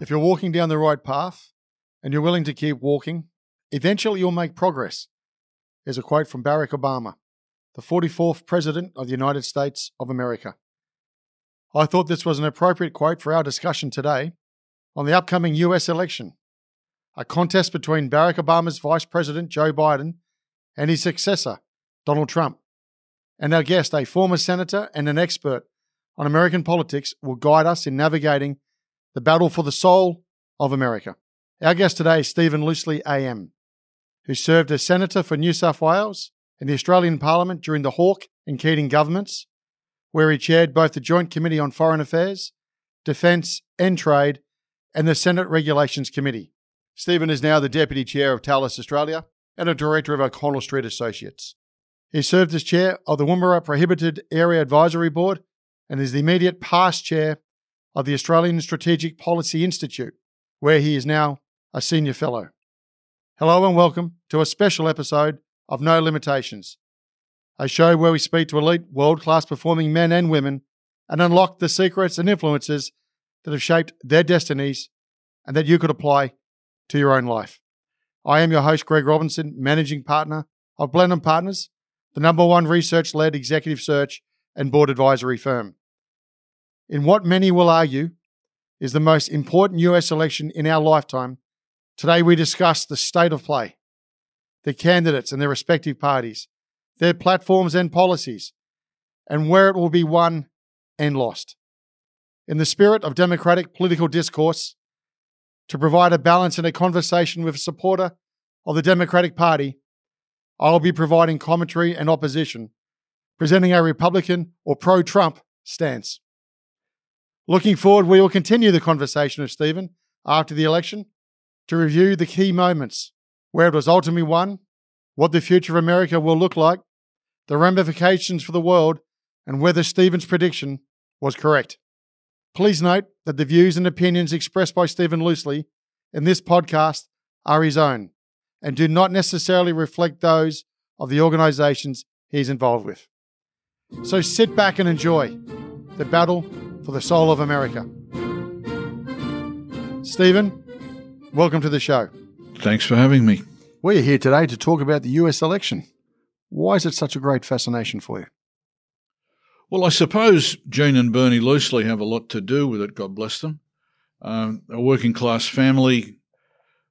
If you're walking down the right path and you're willing to keep walking, eventually you'll make progress. Here's a quote from Barack Obama, the 44th President of the United States of America. I thought this was an appropriate quote for our discussion today on the upcoming US election, a contest between Barack Obama's Vice President Joe Biden and his successor, Donald Trump. And our guest, a former senator and an expert on American politics, will guide us in navigating the battle for the soul of America. Our guest today is Stephen Loosley AM, who served as Senator for New South Wales in the Australian Parliament during the Hawke and Keating governments, where he chaired both the Joint Committee on Foreign Affairs, Defence and Trade, and the Senate Regulations Committee. Stephen is now the Deputy Chair of Thales Australia and a Director of O'Connell Street Associates. He served as Chair of the Woomera Prohibited Area Advisory Board and is the immediate past Chair of the Australian Strategic Policy Institute, where he is now a Senior Fellow. Hello and welcome to a special episode of No Limitations, a show where we speak to elite, world class performing men and women and unlock the secrets and influences that have shaped their destinies and that you could apply to your own life. I am your host, Greg Robinson, Managing Partner of Blenheim Partners, the number one research led executive search and board advisory firm. In what many will argue is the most important US election in our lifetime, today we discuss the state of play, the candidates and their respective parties, their platforms and policies, and where it will be won and lost. In the spirit of democratic political discourse, to provide a balance in a conversation with a supporter of the Democratic Party, I will be providing commentary and opposition, presenting a Republican or pro Trump stance. Looking forward, we will continue the conversation with Stephen after the election to review the key moments where it was ultimately won, what the future of America will look like, the ramifications for the world, and whether Stephen's prediction was correct. Please note that the views and opinions expressed by Stephen Loosley in this podcast are his own and do not necessarily reflect those of the organizations he's involved with. So sit back and enjoy the battle for the soul of America. Stephen, welcome to the show. Thanks for having me. We're here today to talk about the US election. Why is it such a great fascination for you? Well, I suppose Jean and Bernie Loosley have a lot to do with it, God bless them. Um, a working class family,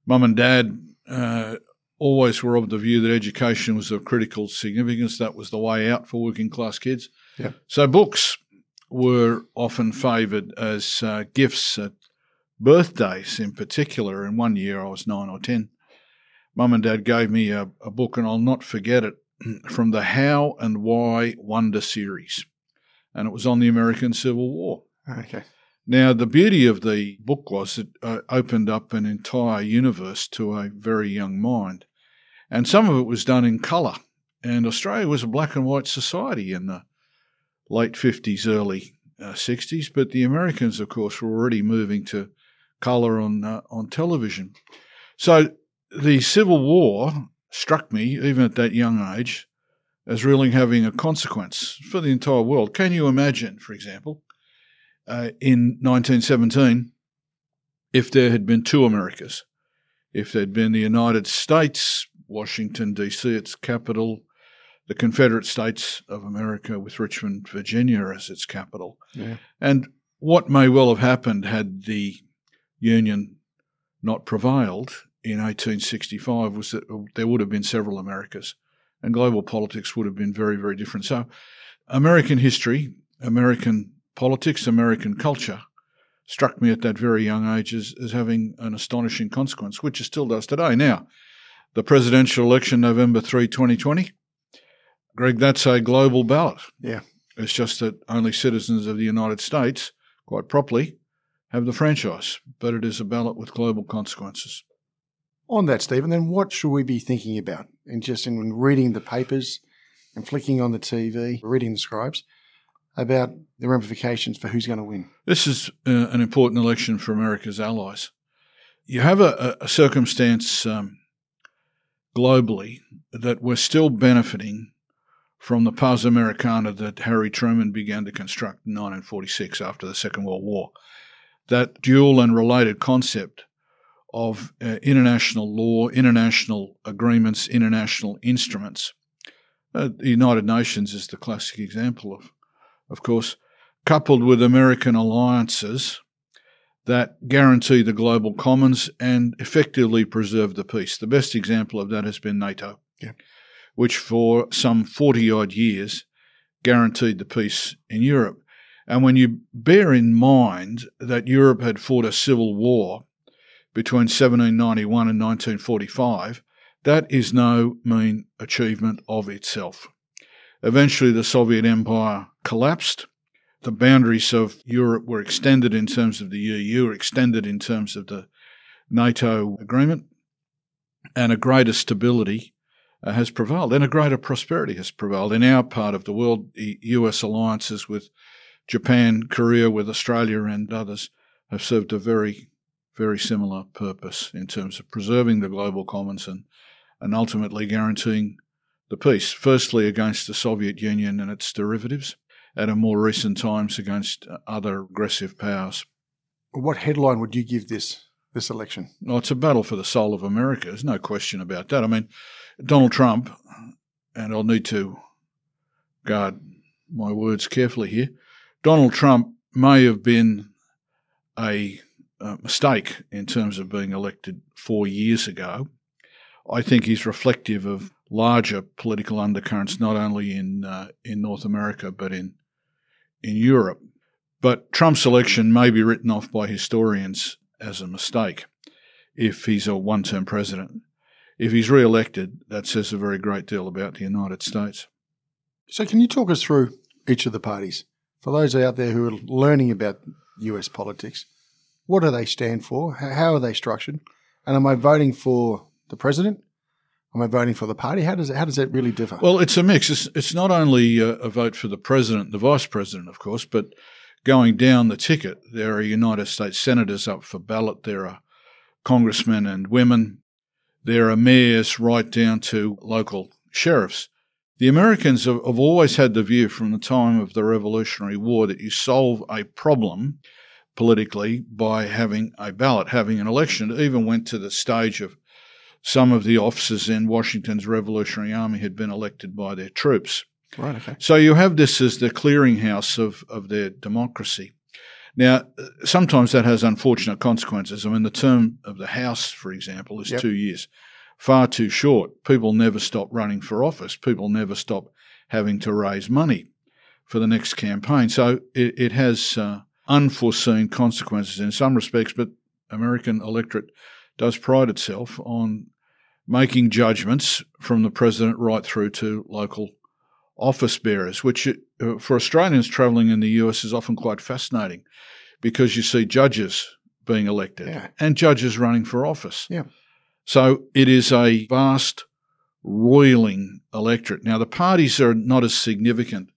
mum and dad uh, always were of the view that education was of critical significance. That was the way out for working class kids. Yeah. So books were often favoured as uh, gifts at birthdays in particular. In one year I was nine or ten. Mum and dad gave me a, a book, and I'll not forget it, from the How and Why Wonder series. And it was on the American Civil War. Okay. Now, the beauty of the book was it uh, opened up an entire universe to a very young mind. And some of it was done in colour. And Australia was a black and white society in the late 50s, early uh, 60s. But the Americans, of course, were already moving to colour on, uh, on television. So the Civil War struck me, even at that young age, as really having a consequence for the entire world. Can you imagine, for example, uh, in 1917, if there had been two Americas, if there'd been the United States, Washington, D.C., its capital, the Confederate States of America with Richmond, Virginia as its capital, Yeah. and what may well have happened had the Union not prevailed in 1865 was that uh, there would have been several Americas and global politics would have been very, very different. So, American history, American politics, American culture struck me at that very young age as, as having an astonishing consequence, which it still does today. Now, the presidential election, November 3, 2020, Greg, that's a global ballot. Yeah. It's just that only citizens of the United States, quite properly, have the franchise, but it is a ballot with global consequences. On that, Stephen, then what should we be thinking about in just in reading the papers and flicking on the TV, reading the scribes about the ramifications for who's going to win? This is uh, an important election for America's allies. You have a, a circumstance um, globally that we're still benefiting from the Pax Americana that Harry Truman began to construct in 1946 after the Second World War. That dual and related concept of uh, international law, international agreements, international instruments. Uh, the United Nations is the classic example of, of course, coupled with American alliances that guarantee the global commons and effectively preserve the peace. The best example of that has been NATO, yeah. Which for some 40 odd years guaranteed the peace in Europe. And when you bear in mind that Europe had fought a civil war between 1791 and 1945, that is no mean achievement of itself. Eventually, the Soviet Empire collapsed. The boundaries of Europe were extended in terms of the EU, were extended in terms of the NATO agreement, and a greater stability uh, has prevailed, and a greater prosperity has prevailed in our part of the world. The US alliances with Japan, Korea, with Australia, and others have served a very very similar purpose in terms of preserving the global commons and, and ultimately guaranteeing the peace, firstly against the Soviet Union and its derivatives, at a more recent times against other aggressive powers. What headline would you give this this election? Well, it's a battle for the soul of America. There's no question about that. I mean, Donald Trump, and I'll need to guard my words carefully here. Donald Trump may have been a uh, mistake in terms of being elected four years ago. I think he's reflective of larger political undercurrents, not only in uh, in North America but in in Europe. But Trump's election may be written off by historians as a mistake if he's a one-term president. If he's re-elected, that says a very great deal about the United States. So, can you talk us through each of the parties for those out there who are learning about U.S. politics? What do they stand for? How are they structured? And am I voting for the president? Am I voting for the party? How does it, how does that really differ? Well, it's a mix. It's, it's not only a, a vote for the president, the vice president, of course, but going down the ticket, there are United States senators up for ballot. There are congressmen and women. There are mayors right down to local sheriffs. The Americans have, have always had the view from the time of the Revolutionary War that you solve a problem politically by having a ballot, having an election. It even went to the stage of some of the officers in Washington's Revolutionary Army had been elected by their troops. Right, okay. So you have this as the clearinghouse of, of their democracy. Now, sometimes that has unfortunate consequences. I mean, the term of the House, for example, is Yep. two years. Far too short. People never stop running for office. People never stop having to raise money for the next campaign. So it, it has uh, unforeseen consequences in some respects, but American electorate does pride itself on making judgments from the president right through to local office bearers, which uh, for Australians travelling in the US is often quite fascinating because you see judges being elected Yeah. and judges running for office. Yeah. So it is a vast, roiling electorate. Now, the parties are not as significant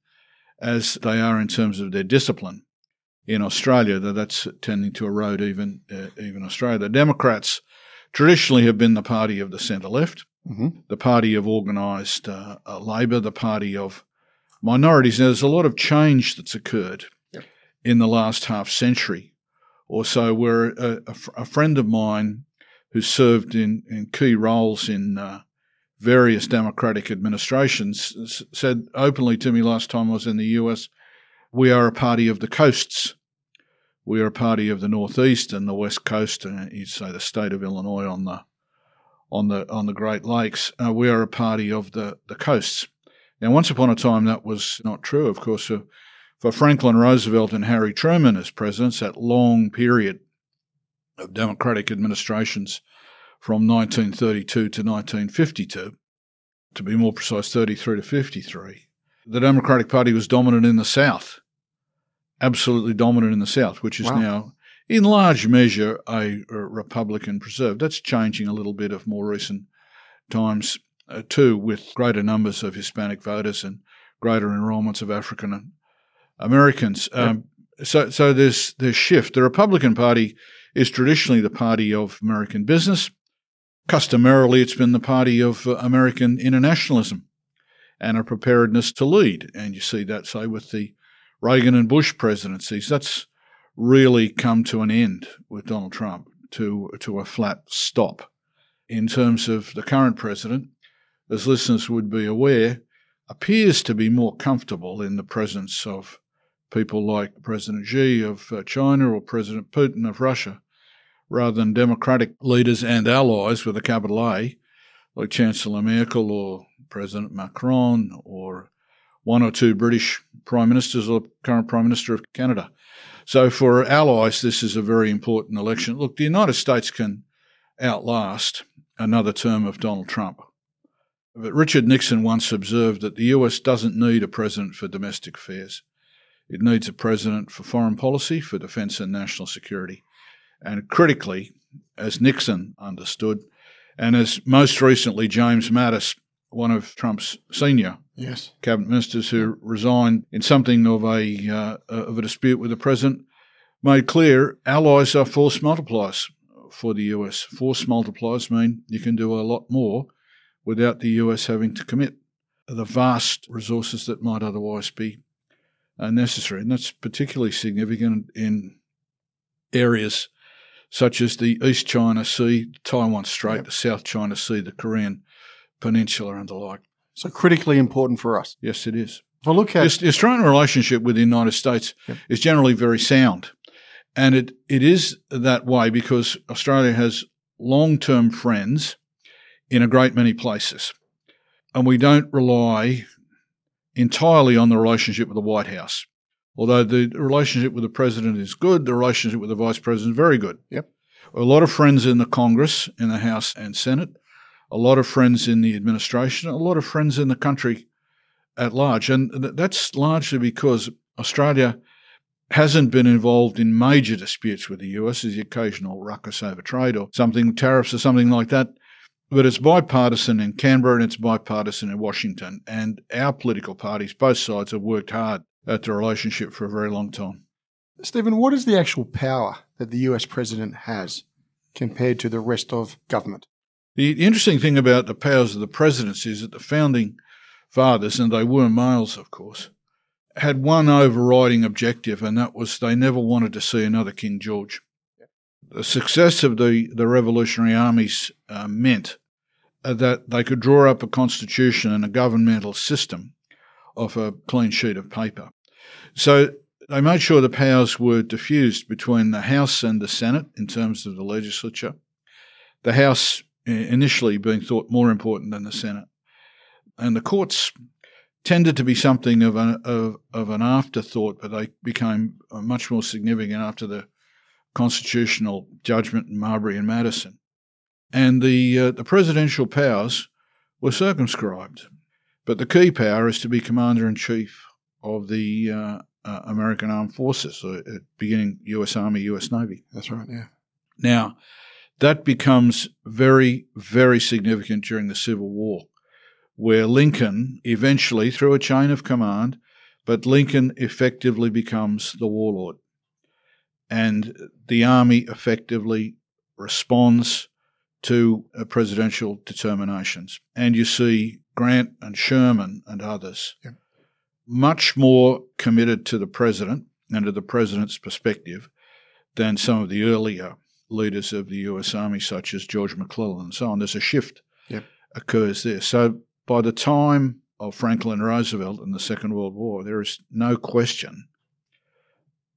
as they are in terms of their discipline in Australia, though that's tending to erode even uh, even Australia. The Democrats traditionally have been the party of the centre left, Mm-hmm. the party of organised uh, uh, Labor, the party of minorities. Now, there's a lot of change that's occurred Yep. in the last half century or so, where a, a fr- a friend of mine who served in, in key roles in uh, various Democratic administrations s- said openly to me last time I was in the US, we are a party of the coasts. We are a party of the Northeast and the West Coast, and you'd say the state of Illinois on the on the on the Great Lakes. Uh, we are a party of the the coasts. Now, once upon a time, that was not true. Of course, for, for Franklin Roosevelt and Harry Truman as presidents, that long period of democratic administrations from 1932 to 1952, to be more precise, 33 to 53, the Democratic Party was dominant in the South, absolutely dominant in the South, which is Wow. now, in large measure, a, Republican preserve. That's changing a little bit of more recent times, uh, too, with greater numbers of Hispanic voters and greater enrolments of African Americans. Um, so, so there's there's shift. The Republican Party is traditionally the party of American business. Customarily, it's been the party of uh, American internationalism and a preparedness to lead. And you see that, say, with the Reagan and Bush presidencies. That's really come to an end with Donald Trump, to, to a flat stop. In terms of the current president, as listeners would be aware, appears to be more comfortable in the presence of people like President Xi of uh, China or President Putin of Russia, rather than democratic leaders and allies with a capital A, like Chancellor Merkel or President Macron or one or two British prime ministers or current prime minister of Canada. So for allies, this is a very important election. Look, the United States can outlast another term of Donald Trump. But Richard Nixon once observed that the US doesn't need a president for domestic affairs. It needs a president for foreign policy, for defence and national security. And critically, as Nixon understood, and as most recently James Mattis, one of Trump's senior Yes. cabinet ministers who resigned in something of a uh, of a dispute with the president, made clear allies are force multipliers for the US. Force multipliers mean you can do a lot more without the US having to commit the vast resources that might otherwise be uh, necessary, and that's particularly significant in areas such as the East China Sea, Taiwan Strait, the South China Sea, the Korean Peninsula, and the like. So critically important for us. Yes, it is. If I look at The Australian relationship with the United States Yep. is generally very sound. And it, it is that way because Australia has long term friends in a great many places. And we don't rely entirely on the relationship with the White House. Although the relationship with the president is good, the relationship with the vice president is very good. Yep. A lot of friends in the Congress, in the House and Senate, a lot of friends in the administration, a lot of friends in the country at large. And th- that's largely because Australia hasn't been involved in major disputes with the US. There's the occasional ruckus over trade or something, tariffs or something like that. But it's bipartisan in Canberra and it's bipartisan in Washington. And our political parties, both sides, have worked hard at the relationship for a very long time. Stephen, what is the actual power that the US president has compared to the rest of government? The interesting thing about the powers of the presidency is that the founding fathers, and they were males, of course, had one overriding objective, and that was they never wanted to see another King George. The success of the, the Revolutionary armies uh, meant uh, that they could draw up a constitution and a governmental system off a clean sheet of paper. So they made sure the powers were diffused between the House and the Senate in terms of the legislature. The House initially being thought more important than the Senate. And the courts tended to be something of an, of, of an afterthought, but they became uh, much more significant after the constitutional judgment in Marbury and Madison. And the, uh, the presidential powers were circumscribed. But the key power is to be commander in chief of the uh, uh, American Armed Forces, uh, beginning U.S. Army, U.S. Navy. That's right, yeah. Now, that becomes very, very significant during the Civil War, where Lincoln eventually, through a chain of command, but Lincoln effectively becomes the warlord. And the army effectively responds to uh, presidential determinations. And you see Grant and Sherman and others Yep. much more committed to the president and to the president's perspective than some of the earlier leaders of the US Army, such as George McClellan and so on. There's a shift Yep. occurs there. So by the time of Franklin Roosevelt and the Second World War, there is no question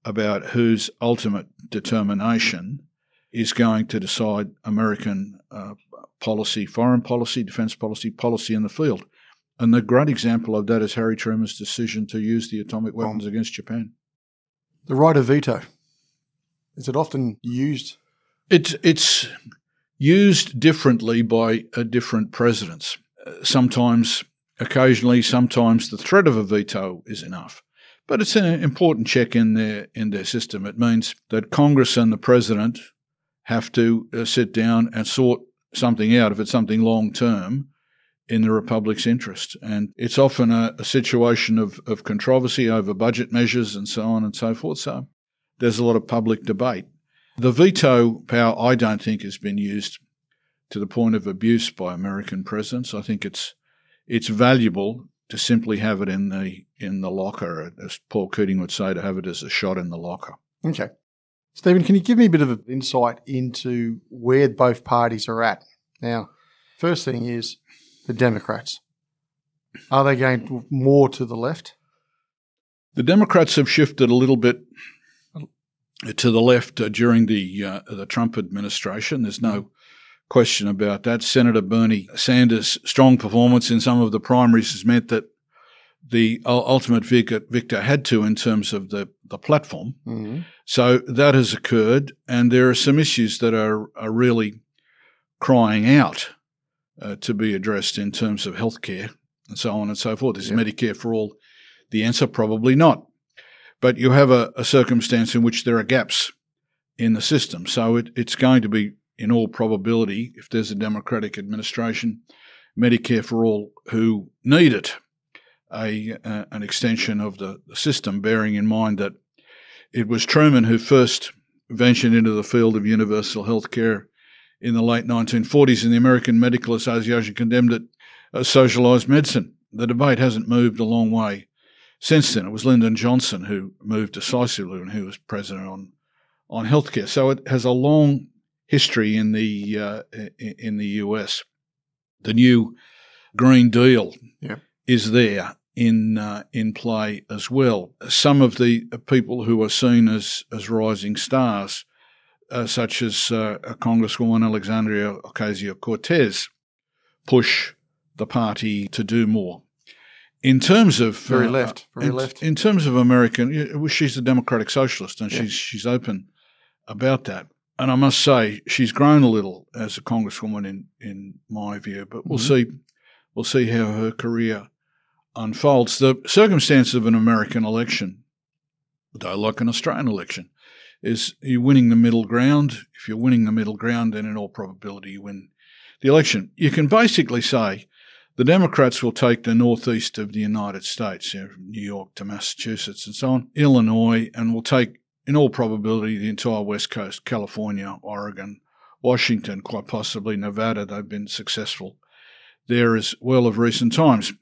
about whose ultimate determination is going to decide American uh, policy, foreign policy, defence policy, policy in the field. And the great example of that is Harry Truman's decision to use the atomic weapons against Japan. The right of veto. Is it often used? It's it's used differently by uh, different presidents. Uh, sometimes, occasionally, sometimes the threat of a veto is enough. But it's an important check in their in their system. It means that Congress and the president have to uh, sit down and sort something out if it's something long term in the Republic's interest. And it's often a, a, situation of, of controversy over budget measures and so on and so forth. So there's a lot of public debate. The veto power, I don't think, has been used to the point of abuse by American presidents. I think it's it's valuable to simply have it in the in the locker, as Paul Keating would say, to have it as a shot in the locker. Okay. Stephen, can you give me a bit of insight into where both parties are at? Now, first thing is the Democrats. Are they going more to the left? The Democrats have shifted a little bit to the left uh, during the uh, the Trump administration. There's no question about that. Senator Bernie Sanders' strong performance in some of the primaries has meant that the ultimate victor had to in terms of the, the platform. Mm-hmm. So that has occurred, and there are some issues that are, are really crying out uh, to be addressed in terms of healthcare and so on and so forth. Is Medicare for all the answer? Probably not. But you have a, a, circumstance in which there are gaps in the system. So it, it's going to be, in all probability, if there's a Democratic administration, Medicare for all who need it, a, uh, an extension of the, the system, bearing in mind that it was Truman who first ventured into the field of universal health care in the late 1940s, and the American Medical Association condemned it as socialised medicine. The debate hasn't moved a long way since then. It was Lyndon Johnson who moved decisively when he was president on on healthcare. So it has a long history in the uh, in the US. The new Green Deal yeah. is there in uh, in play as well. Some of the people who are seen as as rising stars uh, such as uh, Congresswoman Alexandria Ocasio Cortez, push the party to do more. In terms of very uh, left, very in, left. In terms of American, she's a democratic socialist, and yeah. she's she's open about that. And I must say, she's grown a little as a congresswoman in in my view. But we'll mm-hmm. see, we'll see how her career unfolds. The circumstance of an American election, though, like an Australian election, is you're winning the middle ground. If you're winning the middle ground, then in all probability you win the election. You can basically say the Democrats will take the northeast of the United States, from New York to Massachusetts and so on, Illinois, and will take, in all probability, the entire West Coast, California, Oregon, Washington, quite possibly Nevada. They've been successful there as well of recent times.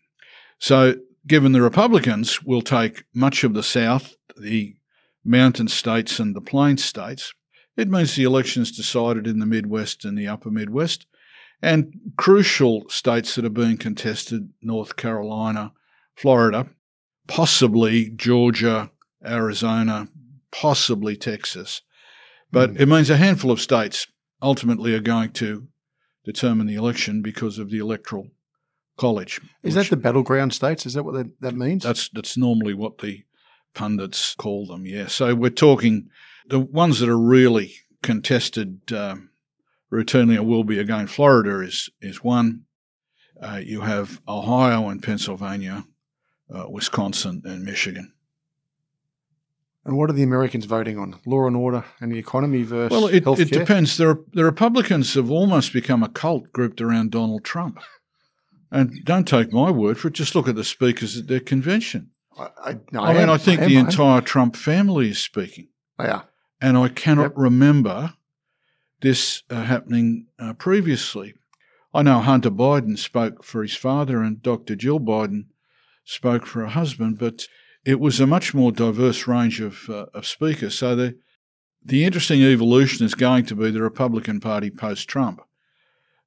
So, given the Republicans will take much of the South, the mountain states and the plain states. It means the election is decided in the Midwest and the upper Midwest. And crucial states that are being contested North Carolina, Florida, possibly Georgia, Arizona, possibly Texas. But mm. it means a handful of states ultimately are going to determine the election because of the electoral college. Is that the battleground states? Is that what that, that means? That's that's normally what the pundits call them. Yeah. So we're talking the ones that are really contested um, routinely and will be again. Florida is is one. Uh, you have Ohio and Pennsylvania, uh, Wisconsin and Michigan. And what are the Americans voting on? Law and order and the economy versus well, it, healthcare? it depends. The, the Republicans have almost become a cult grouped around Donald Trump. And don't take my word for it. Just look at the speakers at their convention. I, I, no, I, I mean, am, I think I the entire Trump family is speaking. Yeah. And I cannot Yep. remember this uh, happening uh, previously. I know Hunter Biden spoke for his father and Dr. Jill Biden spoke for her husband, but it was a much more diverse range of, uh, of speakers. So the, the interesting evolution is going to be the Republican Party post Trump.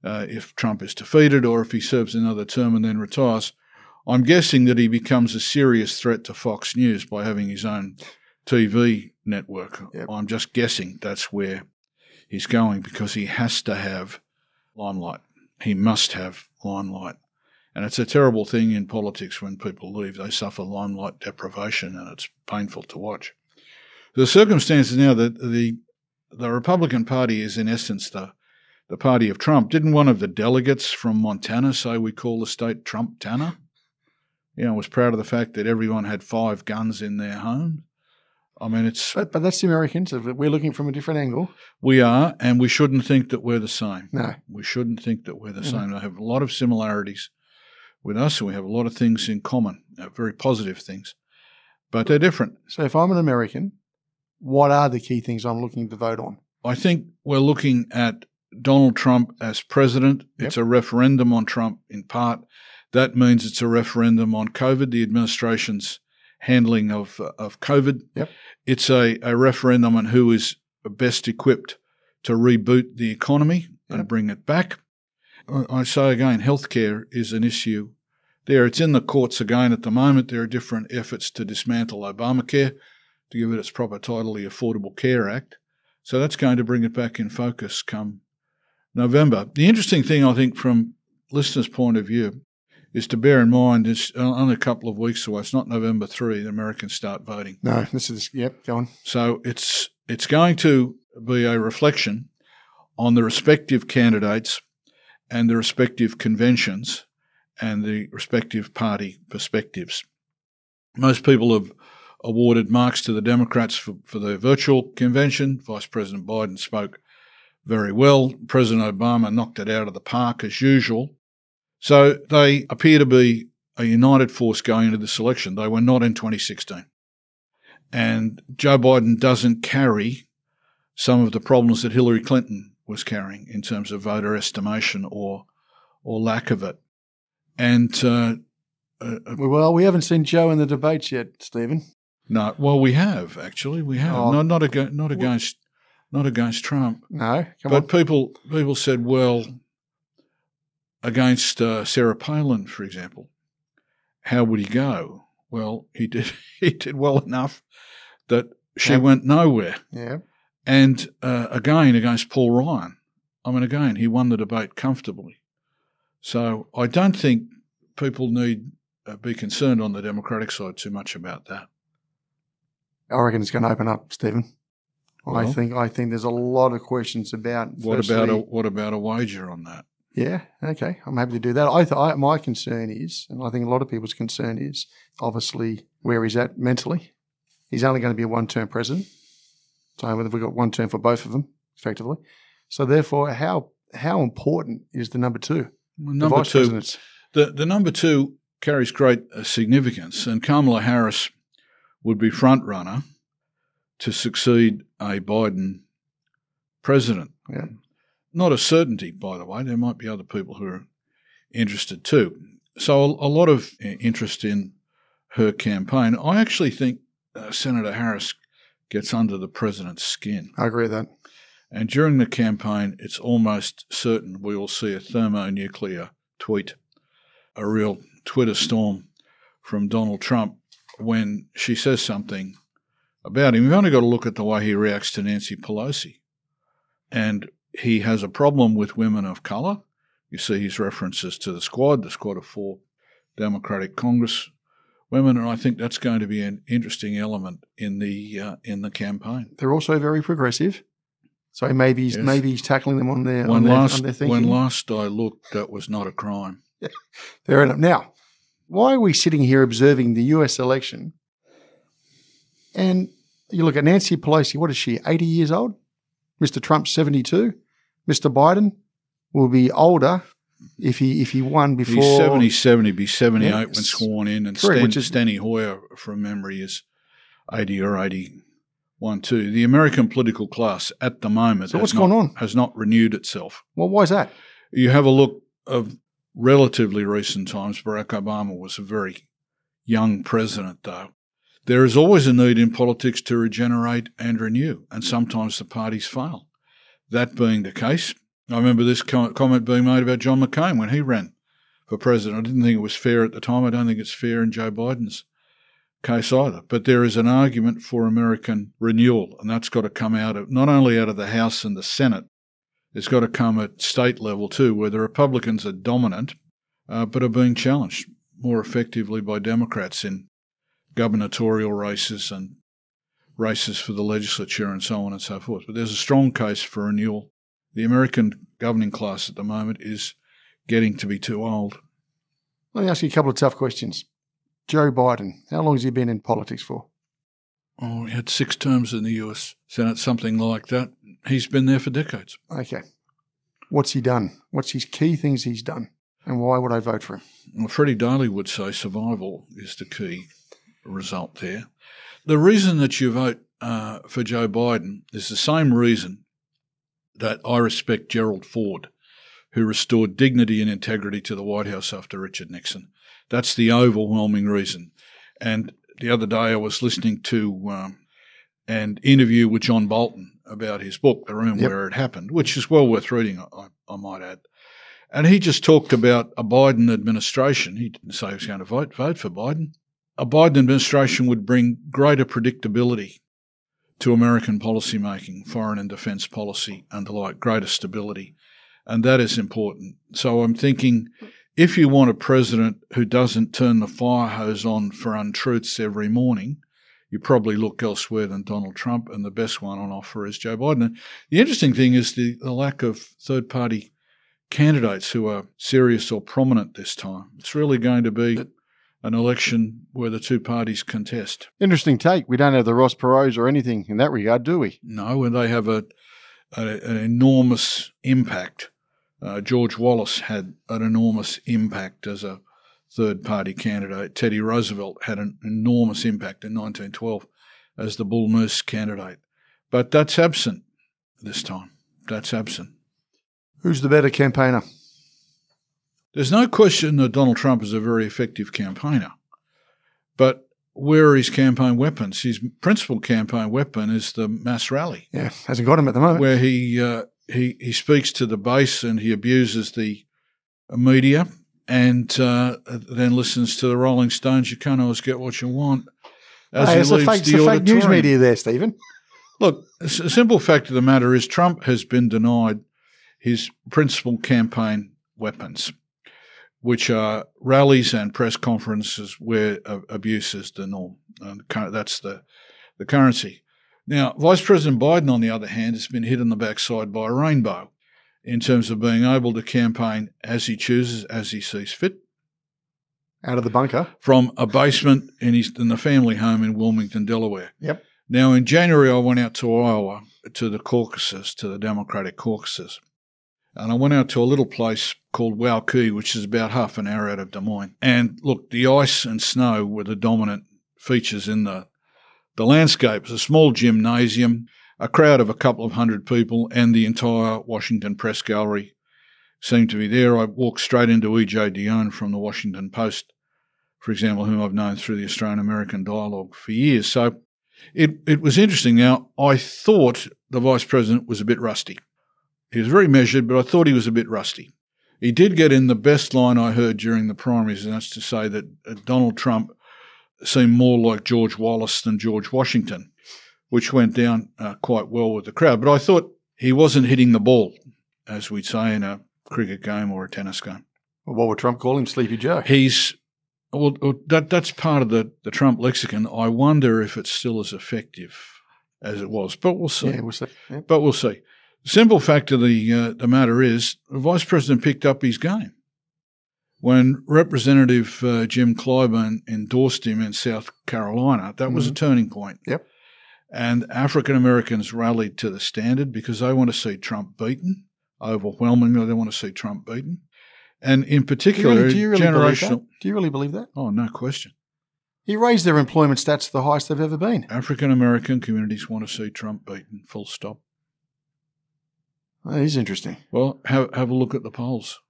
Uh, if Trump is defeated or if he serves another term and then retires. I'm guessing that he becomes a serious threat to Fox News by having his own TV network. Yep. I'm just guessing that's where he's going because he has to have limelight. He must have limelight. And it's a terrible thing in politics when people leave. They suffer limelight deprivation and it's painful to watch. The circumstances now that the the Republican Party is in essence the the party of Trump. Didn't one of the delegates from Montana say we call the state Trump Tana? You know, was proud of the fact that everyone had five guns in their home. I mean, it's But, but that's the Americans. We're looking from a different angle. we are, and we shouldn't think that we're the same. No. We shouldn't think that we're the Yeah. same. They have a lot of similarities with us, and we have a lot of things in common, uh, very positive things, but they're different. So if I'm an American, what are the key things I'm looking to vote on? I think we're looking at Donald Trump as president. Yep. It's a referendum on Trump in part. That means it's a referendum on COVID, the administration's handling of uh, of COVID. Yep. It's a, a referendum on who is best equipped to reboot the economy and bring it back. I say again, healthcare is an issue there. It's in the courts again at the moment. There are different efforts to dismantle Obamacare, to give it its proper title, the Affordable Care Act. So that's going to bring it back in focus come November. The interesting thing, I think, from listeners' point of view, is to bear in mind it's uh, only a couple of weeks away. It's not November 3, the Americans start voting. No, this is, yep, go on. So it's it's going to be a reflection on the respective candidates and the respective conventions and the respective party perspectives. Most people have awarded marks to the Democrats for, for their virtual convention. Vice President Biden spoke very well. President Obama knocked it out of the park as usual. So they appear to be a united force going into this election. They were not in 2016 and Joe Biden doesn't carry some of the problems that Hillary Clinton was carrying in terms of voter estimation or or lack of it. And uh, uh, uh, Well, we haven't seen Joe in the debates yet, Stephen. no, well, we have actually, we have Oh. not not against not against not against Trump, No, come but on. people people said, well, against uh, Sarah Palin, for example, how would he go? Well, he did he did well enough that she Yeah. went nowhere. Yeah. And uh, again, against Paul Ryan, I mean, again, he won the debate comfortably. So I don't think people need uh, be concerned on the Democratic side too much about that. I reckon it's going to open up, Stephen. I think I think there's a lot of questions about. What about a what about a wager on that? Yeah, okay, I'm happy to do that. I, th- I my concern is, and I think a lot of people's concern is, obviously where he's at mentally. He's only going to be a one-term president, so we've got one term for both of them, effectively. So therefore, how how important is the number two, Well, the number vice two, presidents? the the number two carries great uh, significance, and Kamala Harris would be front runner to succeed a Biden president. Yeah. Not a certainty, by the way. There might be other people who are interested too. So a, a lot of uh, interest in her campaign. I actually think uh, Senator Harris gets under the president's skin. I agree with that. And during the campaign, it's almost certain we will see a thermonuclear tweet, a real Twitter storm from Donald Trump when she says something about him. You've only got to look at the way he reacts to Nancy Pelosi. And he has a problem with women of colour. You see his references to the squad, the squad of four Democratic Congress women, and I think that's going to be an interesting element in the uh, in the campaign. They're also very progressive, so maybe he's Yes. maybe he's tackling them on their on When their, last on their when last I looked, that was not a crime. Fair enough. Now, why are we sitting here observing the US election? And you look at Nancy Pelosi, what is she, 80 years old? Mr. Trump's 72. Mr. Biden will be older if he if he won before. He's 77, he'd be 78 Yeah, when sworn in. And correct, Stan, is- Steny Hoyer, from memory, is 80 or 81 too. The American political class at the moment So what's not- going on? has not renewed itself. Well, why is that? You have a look of relatively recent times. Barack Obama was a very young president, though. There is always a need in politics to regenerate and renew, and sometimes the parties fail. That being the case, I remember this comment being made about John McCain when he ran for president. I didn't think it was fair at the time. I don't think it's fair in Joe Biden's case either. But there is an argument for American renewal, and that's got to come out of not only out of the House and the Senate, it's got to come at state level too, where the Republicans are dominant, uh, but are being challenged more effectively by Democrats in gubernatorial races and races for the legislature and so on and so forth. But there's a strong case for renewal. The American governing class at the moment is getting to be too old. Let me ask you a couple of tough questions. Joe Biden, how long has he been in politics for? Oh, he had six terms in the US Senate, something like that. He's been there for decades. Okay. What's he done? What's his key things he's done? And why would I vote for him? Well, Freddie Daly would say survival is the key result there. The reason that you vote uh, for Joe Biden is the same reason that I respect Gerald Ford, who restored dignity and integrity to the White House after Richard Nixon. That's the overwhelming reason. And the other day I was listening to um, an interview with John Bolton about his book, The Room Yep. Where It Happened, which is well worth reading, I, I might add. And he just talked about a Biden administration. He didn't say he was going to vote vote for Biden. A Biden administration would bring greater predictability to American policymaking, foreign and defence policy, and the like, greater stability. And that is important. So I'm thinking if you want a president who doesn't turn the fire hose on for untruths every morning, you probably look elsewhere than Donald Trump, and the best one on offer is Joe Biden. And the interesting thing is the, the lack of third party candidates who are serious or prominent this time. It's really going to be an election where the two parties contest. Interesting take. We don't have the Ross Perot's or anything in that regard, do we? No, and they have a, a an enormous impact. Uh, George Wallace had an enormous impact as a third party candidate. Teddy Roosevelt had an enormous impact in 1912 as the Bull Moose candidate. But that's absent this time. That's absent. Who's the better campaigner? There's no question that Donald Trump is a very effective campaigner. But where are his campaign weapons? His principal campaign weapon is the mass rally. Yeah, hasn't got him at the moment. where he uh, he he speaks to the base and he abuses the media and uh, then listens to the Rolling Stones. You can't always get what you want. As Hey, he it's the leaves fake, it's the fake news media there, Stephen. Look, a simple fact of the matter is Trump has been denied his principal campaign weapons, which are rallies and press conferences where uh, abuse is the norm. And that's the, the currency. Now, Vice President Biden, on the other hand, has been hit on the backside by a rainbow in terms of being able to campaign as he chooses, as he sees fit, Out of the bunker. from a basement in his in the family home in Wilmington, Delaware. Yep. Now, in January, I went out to Iowa to the caucuses, to the Democratic caucuses, and I went out to a little place called Waukee, which is about half an hour out of Des Moines. And look, the ice and snow were the dominant features in the the landscape. It's a small gymnasium, a crowd of a couple of hundred people, and the entire Washington Press Gallery seemed to be there. I walked straight into E.J. Dionne from the Washington Post, for example, whom I've known through the Australian American dialogue for years. So it, it was interesting. Now, I thought the Vice President was a bit rusty. He was very measured, but I thought he was a bit rusty. He did get in the best line I heard during the primaries, and that's to say that uh, Donald Trump seemed more like George Wallace than George Washington, which went down uh, quite well with the crowd. But I thought he wasn't hitting the ball, as we'd say in a cricket game or a tennis game. Well, what would Trump call him? Sleepy Joe. He's well, well, that that's part of the, the Trump lexicon. I wonder if it's still as effective as it was, but we'll see. Yeah, we'll see. Yeah. But we'll see. Simple fact of the uh, the matter is, the vice president picked up his game when Representative uh, Jim Clyburn endorsed him in South Carolina. That was a turning point. Yep. And African Americans rallied to the standard because they want to see Trump beaten. Overwhelmingly, they want to see Trump beaten. And in Do you particular, really, do you really generational. Do you really believe that? Oh, no question. He raised their employment stats to the highest they've ever been. African American communities want to see Trump beaten, full stop. That is interesting. Well, have, have a look at the polls.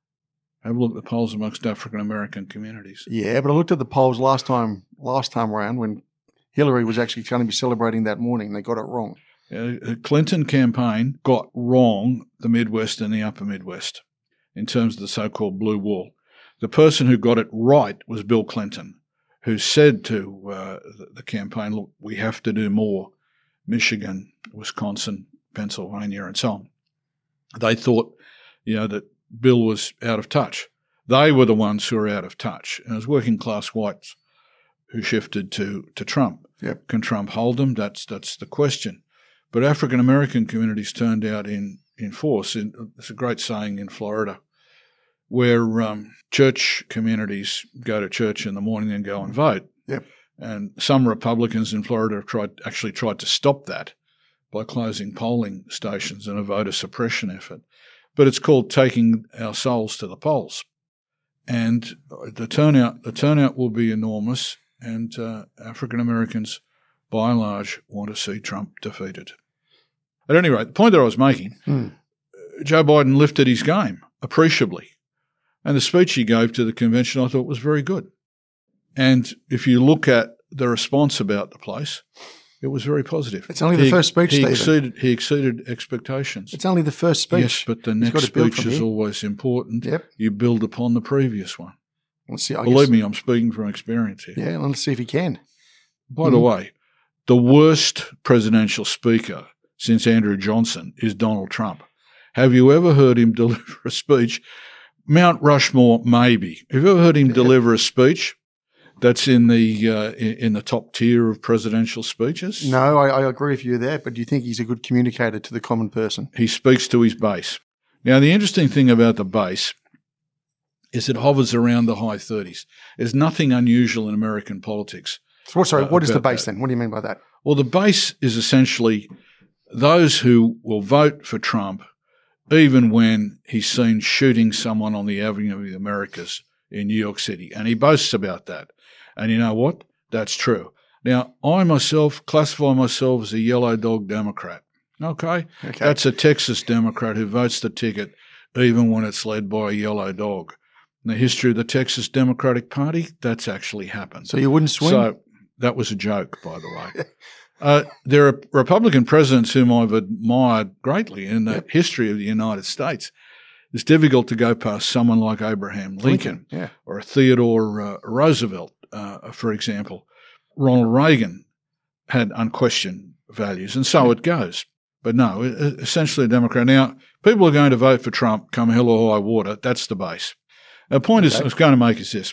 Have a look at the polls amongst African American communities. Yeah, but I looked at the polls last time last time around when Hillary was actually going to be celebrating that morning. They got it wrong. Uh, the Clinton campaign got wrong the Midwest and the Upper Midwest in terms of the so called blue wall. The person who got it right was Bill Clinton, who said to uh, the, the campaign, look, we have to do more. Michigan, Wisconsin, Pennsylvania, and so on. They thought, you know, that Bill was out of touch. They were the ones who were out of touch. And it was working class whites who shifted to, to Trump. Yep. Can Trump hold them? That's that's the question. But African American communities turned out in in force. In, it's a great saying in Florida, where um, church communities go to church in the morning and go and vote. Yep. And some Republicans in Florida have tried actually tried to stop that by closing polling stations in a voter suppression effort. But it's called taking our souls to the polls, and the turnout the turnout will be enormous. And uh, African Americans, by and large, want to see Trump defeated. At any rate, the point that I was making, Hmm. Joe Biden lifted his game appreciably. And the speech he gave to the convention I thought was very good. And if you look at the response about the place, it was very positive. It's only the He- first speech, he Stephen. exceeded, he exceeded expectations. It's only the first speech. Yes, but the He's next got to build speech is here. always important. Yep. You build upon the previous one. Let's see. I Believe guess- me, I'm speaking from experience here. Yeah, let's see if he can. By the Mhm. way, the worst presidential speaker since Andrew Johnson is Donald Trump. Have you ever heard him deliver a speech? Mount Rushmore, maybe. Have you ever heard him deliver a speech that's in the uh, in the top tier of presidential speeches? No, I, I agree with you there. But do you think he's a good communicator to the common person? He speaks to his base. Now, the interesting thing about the base is it hovers around the high 30s. There's nothing unusual in American politics. So, sorry, Uh, what is the base that. then? What do you mean by that? Well, the base is essentially those who will vote for Trump even when he's seen shooting someone on the Avenue of the Americas in New York City. And he boasts about that. And you know what? That's true. Now, I myself classify myself as a yellow dog Democrat. Okay? Okay. That's a Texas Democrat who votes the ticket even when it's led by a yellow dog. In the history of the Texas Democratic Party, that's actually happened. So you wouldn't swing? So that was a joke, by the way. uh, there are Republican presidents whom I've admired greatly in the history of the United States. It's difficult to go past someone like Abraham Lincoln, yeah. or Theodore uh, Roosevelt, uh, for example. Ronald Reagan had unquestioned values, and so it goes. But no, essentially a Democrat. Now, people are going to vote for Trump come hell or high water. That's the base. The point is, I was going to make is this.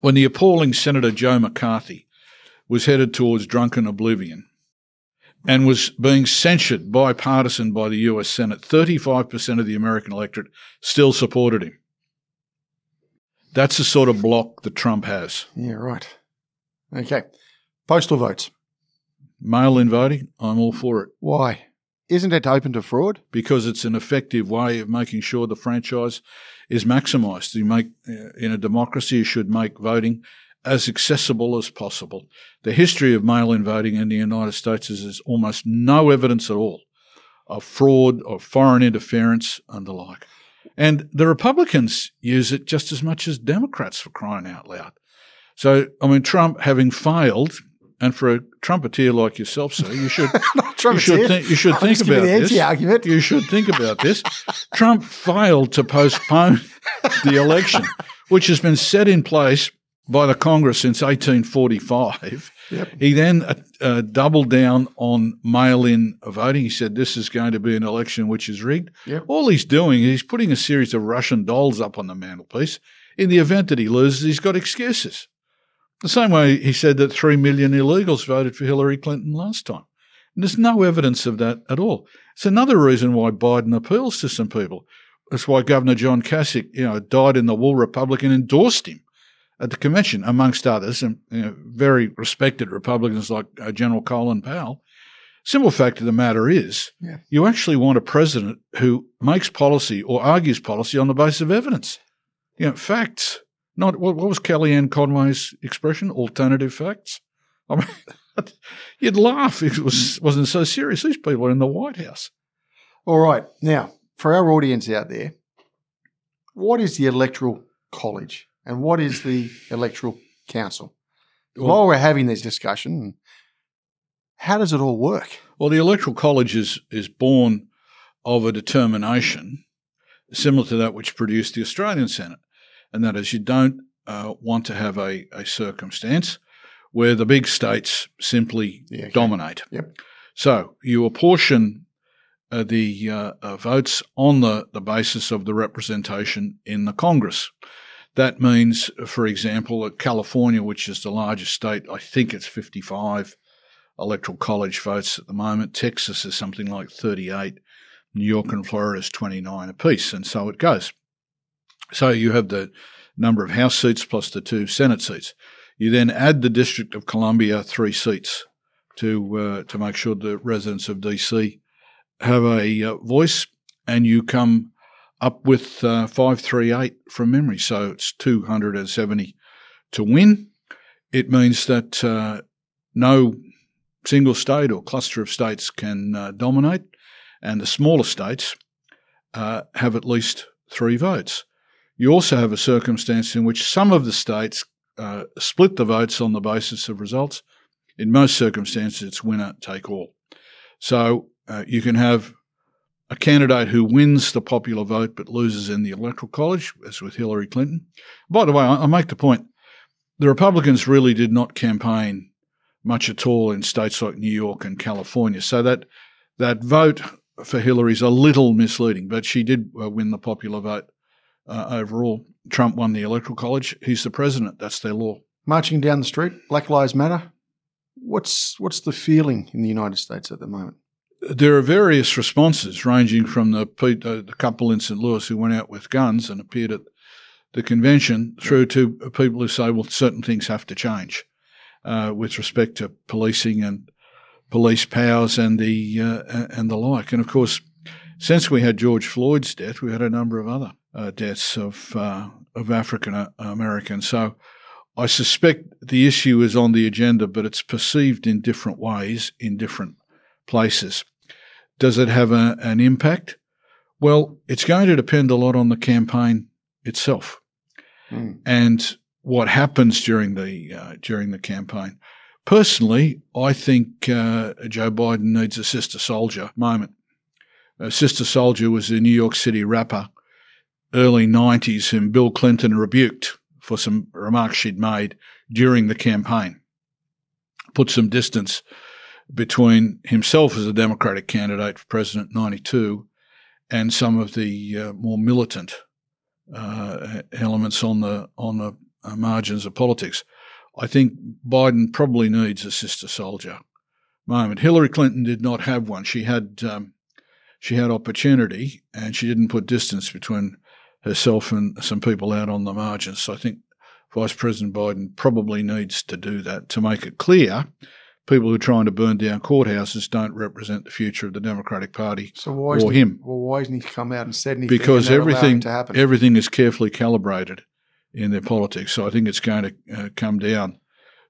When the appalling Senator Joe McCarthy was headed towards drunken oblivion and was being censured bipartisan by the US Senate, 35% of the American electorate still supported him. That's the sort of block that Trump has. Yeah, right. Okay. Postal votes. Mail in voting, I'm all for it Why? Isn't it open to fraud? because it's an effective way of making sure the franchise is maximised. You make uh, in a democracy, you should make voting as accessible as possible. The history of mail-in voting in the United States is there's almost no evidence at all of fraud of foreign interference and the like. And the Republicans use it just as much as Democrats for crying out loud. So, I mean, Trump having failed, and for a trumpeter like yourself, sir, you should you should think you should think about this. anti-argument. You should think about this. Trump failed to postpone the election, which has been set in place by the Congress since 1845. He then uh, uh, doubled down on mail-in voting. He said this is going to be an election which is rigged. Yep. All he's doing is he's putting a series of Russian dolls up on the mantelpiece. In the event that he loses, he's got excuses. The same way he said that three million illegals voted for Hillary Clinton last time. And there's no evidence of that at all. It's another reason why Biden appeals to some people. That's why Governor John Kasich, you know, dyed in the wool Republican, and endorsed him at the convention, amongst others, and you know, very respected Republicans like uh, General Colin Powell. Simple fact of the matter is, Yeah. you actually want a president who makes policy or argues policy on the basis of evidence. You know, facts. Not what, what was Kellyanne Conway's expression? Alternative facts. I mean, you'd laugh if it was wasn't so serious. These people are in the White House. All right. Now, for our audience out there, what is the Electoral College and what is the Electoral Council? While we're having this discussion, how does it all work? Well, the Electoral College is is born of a determination similar to that which produced the Australian Senate, and that is you don't uh, want to have a, a circumstance where the big states simply Yeah, okay. dominate. Yep. So you apportion uh, the uh, uh, votes on the, the basis of the representation in the Congress. That means, for example, that California, which is the largest state, I think it's 55 electoral college votes at the moment. Texas is something like 38. New York and Florida is 29 apiece, and so it goes. So you have the number of House seats plus the two Senate seats. You then add the District of Columbia three seats to uh, to make sure the residents of DC have a uh, voice, and you come up with uh, 538 from memory. So it's 270 to win. It means that uh, no single state or cluster of states can uh, dominate, and the smaller states uh, have at least three votes. You also have a circumstance in which some of the states uh, split the votes on the basis of results. In most circumstances, it's winner take all. So uh, you can have a candidate who wins the popular vote but loses in the electoral college, as with Hillary Clinton. By the way, I, make the point the Republicans really did not campaign much at all in states like New York and California. So that that vote for Hillary is a little misleading, but she did uh, win the popular vote uh, overall. Trump won the electoral college. He's the president. That's their law. Marching down the street, Black Lives Matter. What's what's the feeling in the United States at the moment? There are various responses, ranging from the, uh, the couple in St. Louis who went out with guns and appeared at the convention, through to people who say, well, certain things have to change uh, with respect to policing and police powers and the uh, and the like. And of course, since we had George Floyd's death, we had a number of other uh, deaths of uh, of African Americans. So I suspect the issue is on the agenda, but it's perceived in different ways in different places. Does it have a, an impact? Well, it's going to depend a lot on the campaign itself Mm. and what happens during the uh, during the campaign. Personally, I think uh, Joe Biden needs a Sister Souljah moment. Uh, Sister Souljah was a New York City rapper, early '90s, whom Bill Clinton rebuked for some remarks she'd made during the campaign. Put some distance between himself as a Democratic candidate for president '92 and some of the uh, more militant uh, elements on the on the uh, margins of politics. I think Biden probably needs a Sister Souljah moment. Hillary Clinton did not have one. She had um, she had opportunity, and she didn't put distance between herself and some people out on the margins. So I think Vice President Biden probably needs to do that to make it clear. People who are trying to burn down courthouses don't represent the future of the Democratic Party So why or isn't he, him Well, why hasn't he come out and said anything? because everything to happen. everything is carefully calibrated in their politics. So I think it's going to uh, come down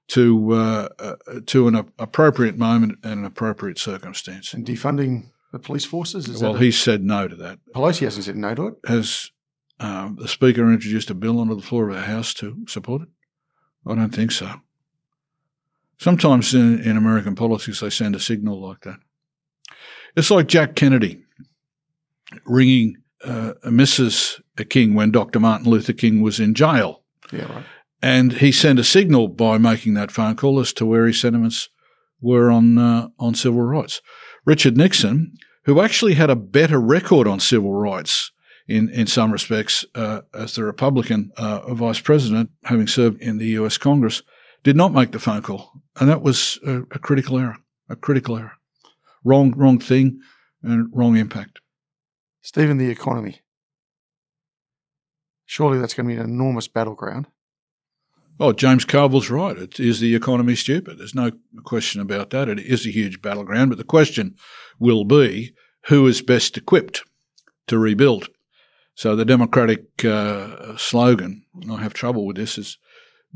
to uh, uh, to an appropriate moment and an appropriate circumstance. and defunding the police forces. Is Well, that a- he said no to that. Pelosi hasn't said no to it. Has um, the Speaker introduced a bill onto the floor of the House to support it? I don't think so. Sometimes in, in American politics, they send a signal like that. It's like Jack Kennedy ringing uh, Mrs. King when Dr. Martin Luther King was in jail. Yeah, right. And he sent a signal by making that phone call as to where his sentiments were on uh, on civil rights. Richard Nixon, who actually had a better record on civil rights in, in some respects uh, as the Republican uh, vice president, having served in the U.S. Congress, did not make the phone call, and that was a, a critical error. A critical error. Wrong, wrong thing, and wrong impact. Stephen, the economy. Surely that's going to be an enormous battleground. Oh, James Carville's right. It is the economy stupid. There's no question about that. It is a huge battleground, but the question will be who is best equipped to rebuild. So the Democratic uh, slogan, and I have trouble with this, is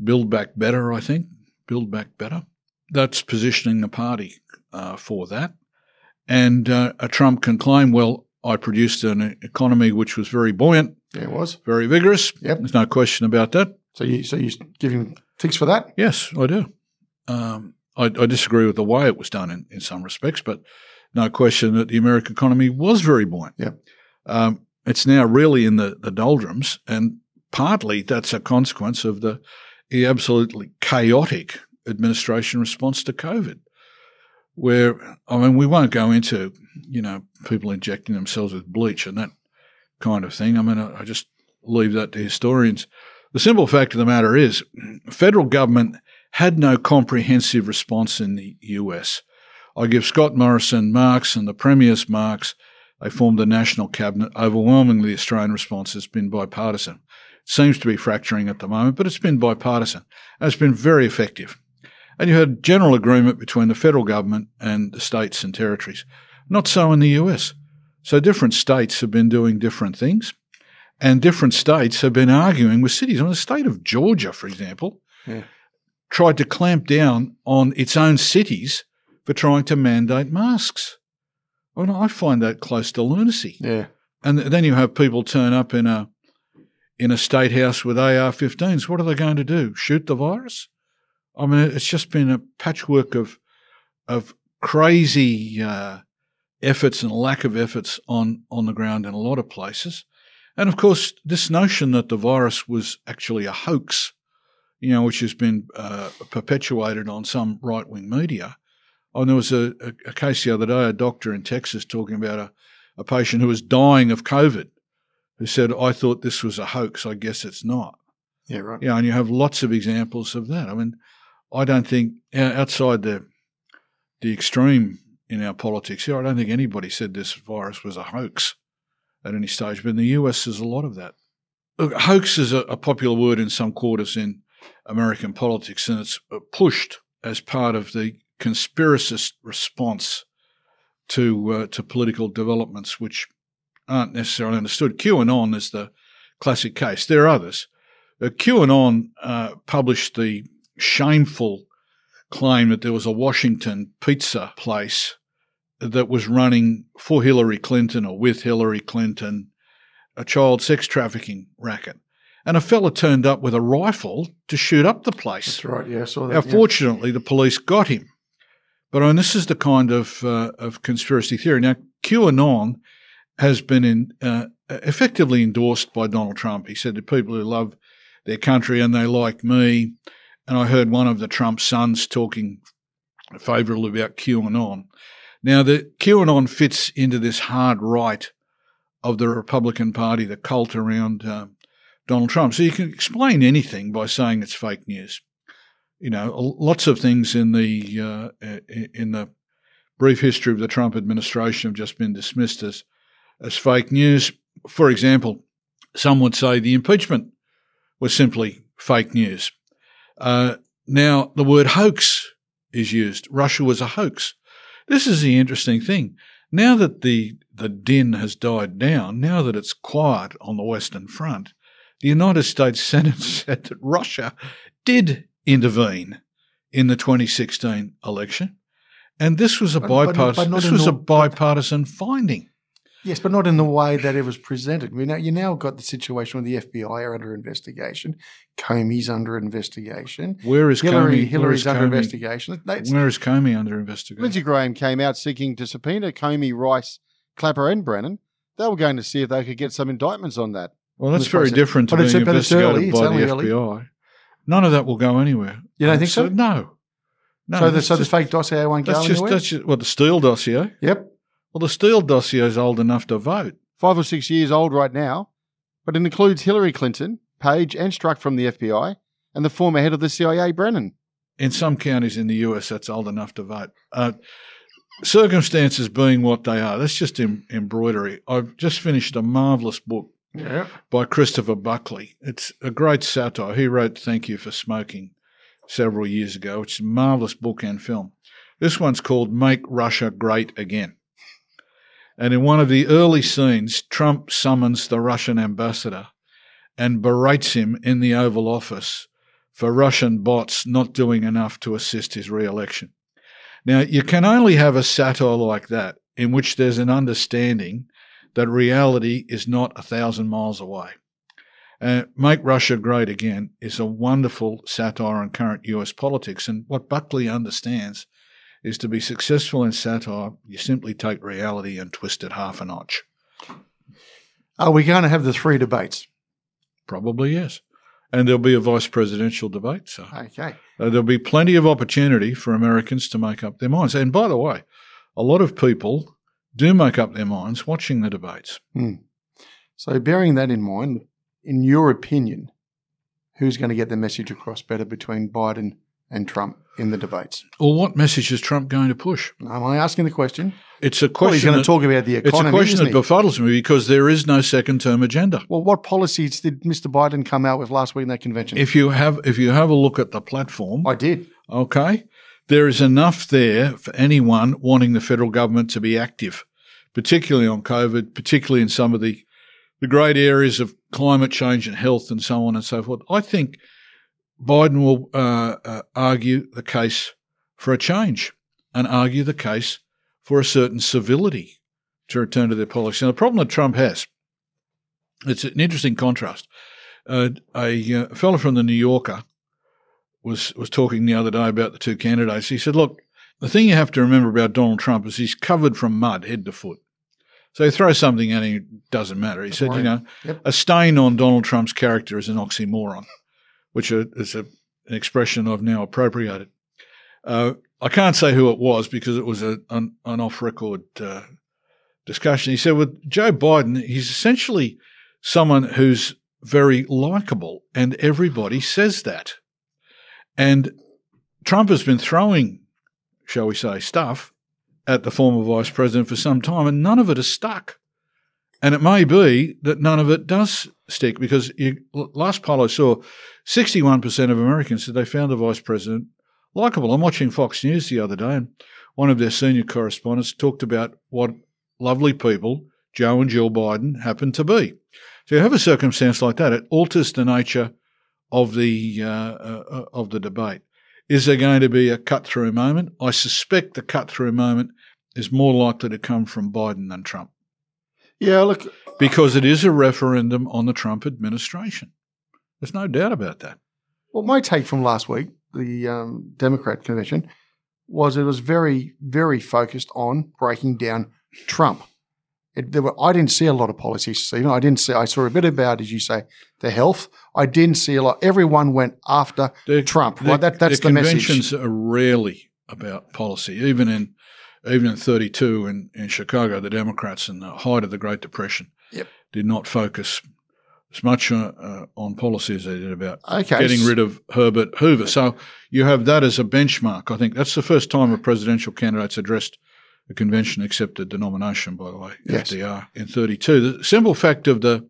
build back better, I think. Build back better. That's positioning the party uh, for that. And uh, a Trump can claim, well, I produced an economy which was very buoyant, Yeah, it was. very vigorous. Yep. There's no question about that. So you so you give him ticks for that? Yes, I do. Um, I, I disagree with the way it was done in, in some respects, but no question that the American economy was very buoyant. Yep. Um, it's now really in the, the doldrums, and partly that's a consequence of the, the absolutely chaotic administration response to COVID. Where, I mean, we won't go into, you know, people injecting themselves with bleach and that kind of thing. I mean, I, just leave that to historians. The simple fact of the matter is, federal government had no comprehensive response in the US. I give Scott Morrison marks and the Premier's marks. They formed the national cabinet. Overwhelmingly, the Australian response has been bipartisan. Seems to be fracturing at the moment, but it's been bipartisan. And it's been very effective. And you had general agreement between the federal government and the states and territories. Not so in the US. So different states have been doing different things, and different states have been arguing with cities. In the state of Georgia, for example, Yeah. tried to clamp down on its own cities for trying to mandate masks. I, mean, I find that close to lunacy. Yeah. And then you have people turn up in a in a state house with AR-15s. What are they going to do? Shoot the virus? I mean, it's just been a patchwork of of crazy uh, efforts and lack of efforts on on the ground in a lot of places. And of course, this notion that the virus was actually a hoax, you know, which has been uh, perpetuated on some right wing media. And there was a, a case the other day, a doctor in Texas talking about a, a patient who was dying of COVID who said, I thought this was a hoax. I guess it's not. Yeah, right. Yeah, and you have lots of examples of that. I mean, I don't think outside the the extreme in our politics here, I don't think anybody said this virus was a hoax at any stage. But in the US, there's a lot of that. Look, hoax is a, a popular word in some quarters in American politics, and it's uh, pushed as part of the conspiracist response to uh, to political developments, which aren't necessarily understood. QAnon is the classic case. There are others. Uh, QAnon uh, published the shameful claim that there was a Washington pizza place that was running for Hillary Clinton or with Hillary Clinton a child sex trafficking racket. And a fella turned up with a rifle to shoot up the place. That's right. Yeah, I saw that. Now, yeah. fortunately, the police got him. But I mean, this is the kind of uh, of conspiracy theory. Now, QAnon has been in, uh, effectively endorsed by Donald Trump. He said to people who love their country and they like me. And I heard one of the Trump sons talking favourably about QAnon. Now, the QAnon fits into this hard right of the Republican Party, the cult around uh, Donald Trump. So you can explain anything by saying it's fake news. You know, lots of things in the uh, in the brief history of the Trump administration have just been dismissed as as fake news. For example, some would say the impeachment was simply fake news. Uh, now, the word hoax is used. Russia was a hoax. This is the interesting thing. Now that the, the din has died down, now that it's quiet on the Western Front, the United States Senate said that Russia did intervene in the 2016 election. And this was a But- but not- bipartisan, but not this was a bipartisan finding. Yes, but not in the way that it was presented. We now you now got the situation where the FBI are under investigation, Comey's under investigation, Where is Hillary Comey? Hillary's is under Comey? investigation. It's- Where is Comey under investigation? Lindsey Graham came out seeking to subpoena Comey, Rice, Clapper, and Brennan. They were going to see if they could get some indictments on that. Well, that's very process. different to But being investigated by the early. FBI. None of that will go anywhere. You don't think so? No. No. so the that's so the fake dossier won't go just anywhere. that's just well the Steele dossier. yep, Well, the Steele dossier is old enough to vote. five or six years old right now, but it includes Hillary Clinton, Page, and Strzok from the FBI, and the former head of the CIA, Brennan. In some counties in the US, that's old enough to vote. Uh, circumstances being what they are, that's just em- embroidery. I've just finished a marvelous book Yeah. by Christopher Buckley. It's a great satire. He wrote Thank You for Smoking several years ago, which is a marvelous book and film. This one's called Make Russia Great Again. And in one of the early scenes, Trump summons the Russian ambassador and berates him in the Oval Office for Russian bots not doing enough to assist his re election. Now, you can only have a satire like that in which there's an understanding that reality is not a thousand miles away. Uh, Make Russia Great Again is a wonderful satire on current US politics. And what Buckley understands is to be successful in satire, you simply take reality and twist it half a notch. Are we going to have the three debates? Probably yes. And there'll be a vice presidential debate. So Okay. uh, there'll be plenty of opportunity for Americans to make up their minds. And by the way, a lot of people do make up their minds watching the debates. So, bearing that in mind, in your opinion, who's going to get the message across better between Biden and Trump in the debates? Well, what message is Trump going to push? Am I asking the question? It's a question. Well, he's going to talk about the economy. it's a question that befuddles me because there is no second term agenda. well, what policies did Mr. Biden come out with last week in that convention? If you have if you have a look at the platform, I did. okay, there is enough there for anyone wanting the federal government to be active, particularly on COVID, particularly in some of the the great areas of climate change and health and so on and so forth. I think Biden will uh, uh, argue the case for a change and argue the case for a certain civility to return to their policy. Now, the problem that Trump has, it's an interesting contrast. Uh, a uh, fellow from the New Yorker was was talking the other day about the two candidates. He said, "Look, the thing you have to remember about Donald Trump is he's covered from mud head to foot. So you throw something at him, it doesn't matter." He said, "You know, Yep. a stain on Donald Trump's character is an oxymoron, which is a, an expression I've now appropriated." Uh, I can't say who it was because it was a, an, an off-record uh, discussion. He said, "With Joe Biden, he's essentially someone who's very likable, and everybody says that." And Trump has been throwing, shall we say, stuff at the former vice president for some time, and none of it has stuck. And it may be that none of it does stick because you, last poll I saw, 61% of Americans said they found the vice president likable. I'm watching Fox News the other day, and one of their senior correspondents talked about what lovely people Joe and Jill Biden happen to be. So you have a circumstance like that, it alters the nature of the uh, uh, of the debate. Is there going to be a cut through moment? I suspect the cut through moment is more likely to come from Biden than Trump Yeah, look, because it is a referendum on the Trump administration. There's no doubt about that. well, my take from last week, the um, Democrat convention, was it was very, very focused on breaking down Trump. It, there were, I didn't see a lot of policies, Stephen. I didn't see. I saw a bit about, as you say, the health. I didn't see a lot. Everyone went after The- Trump. the- right? That, that's the, conventions message. are rarely about policy. Even in even in 32 in, in Chicago, the Democrats in the height of the Great Depression Yep. did not focus as much uh, uh, on policy as they did about Okay, getting rid of Herbert Hoover. So you have that as a benchmark. I think that's the first time a presidential candidate's addressed a convention accepted the nomination, by the way, Yes. FDR in 32. The simple fact of the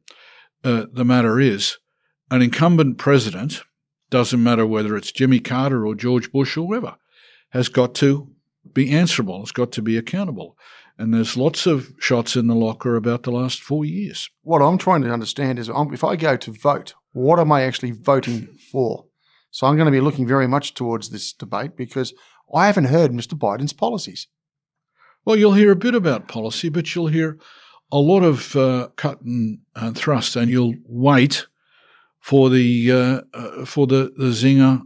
uh, the matter is, an incumbent president doesn't matter whether it's Jimmy Carter or George Bush or whoever, has got to be answerable. It's got to be accountable. And there's lots of shots in the locker about the last four years. what I'm trying to understand is um, if I go to vote, what am I actually voting for? So I'm going to be looking very much towards this debate because I haven't heard Mr. Biden's policies. Well, you'll hear a bit about policy, but you'll hear a lot of uh, cut and, and thrust, and you'll wait for the uh, uh, for the, the zinger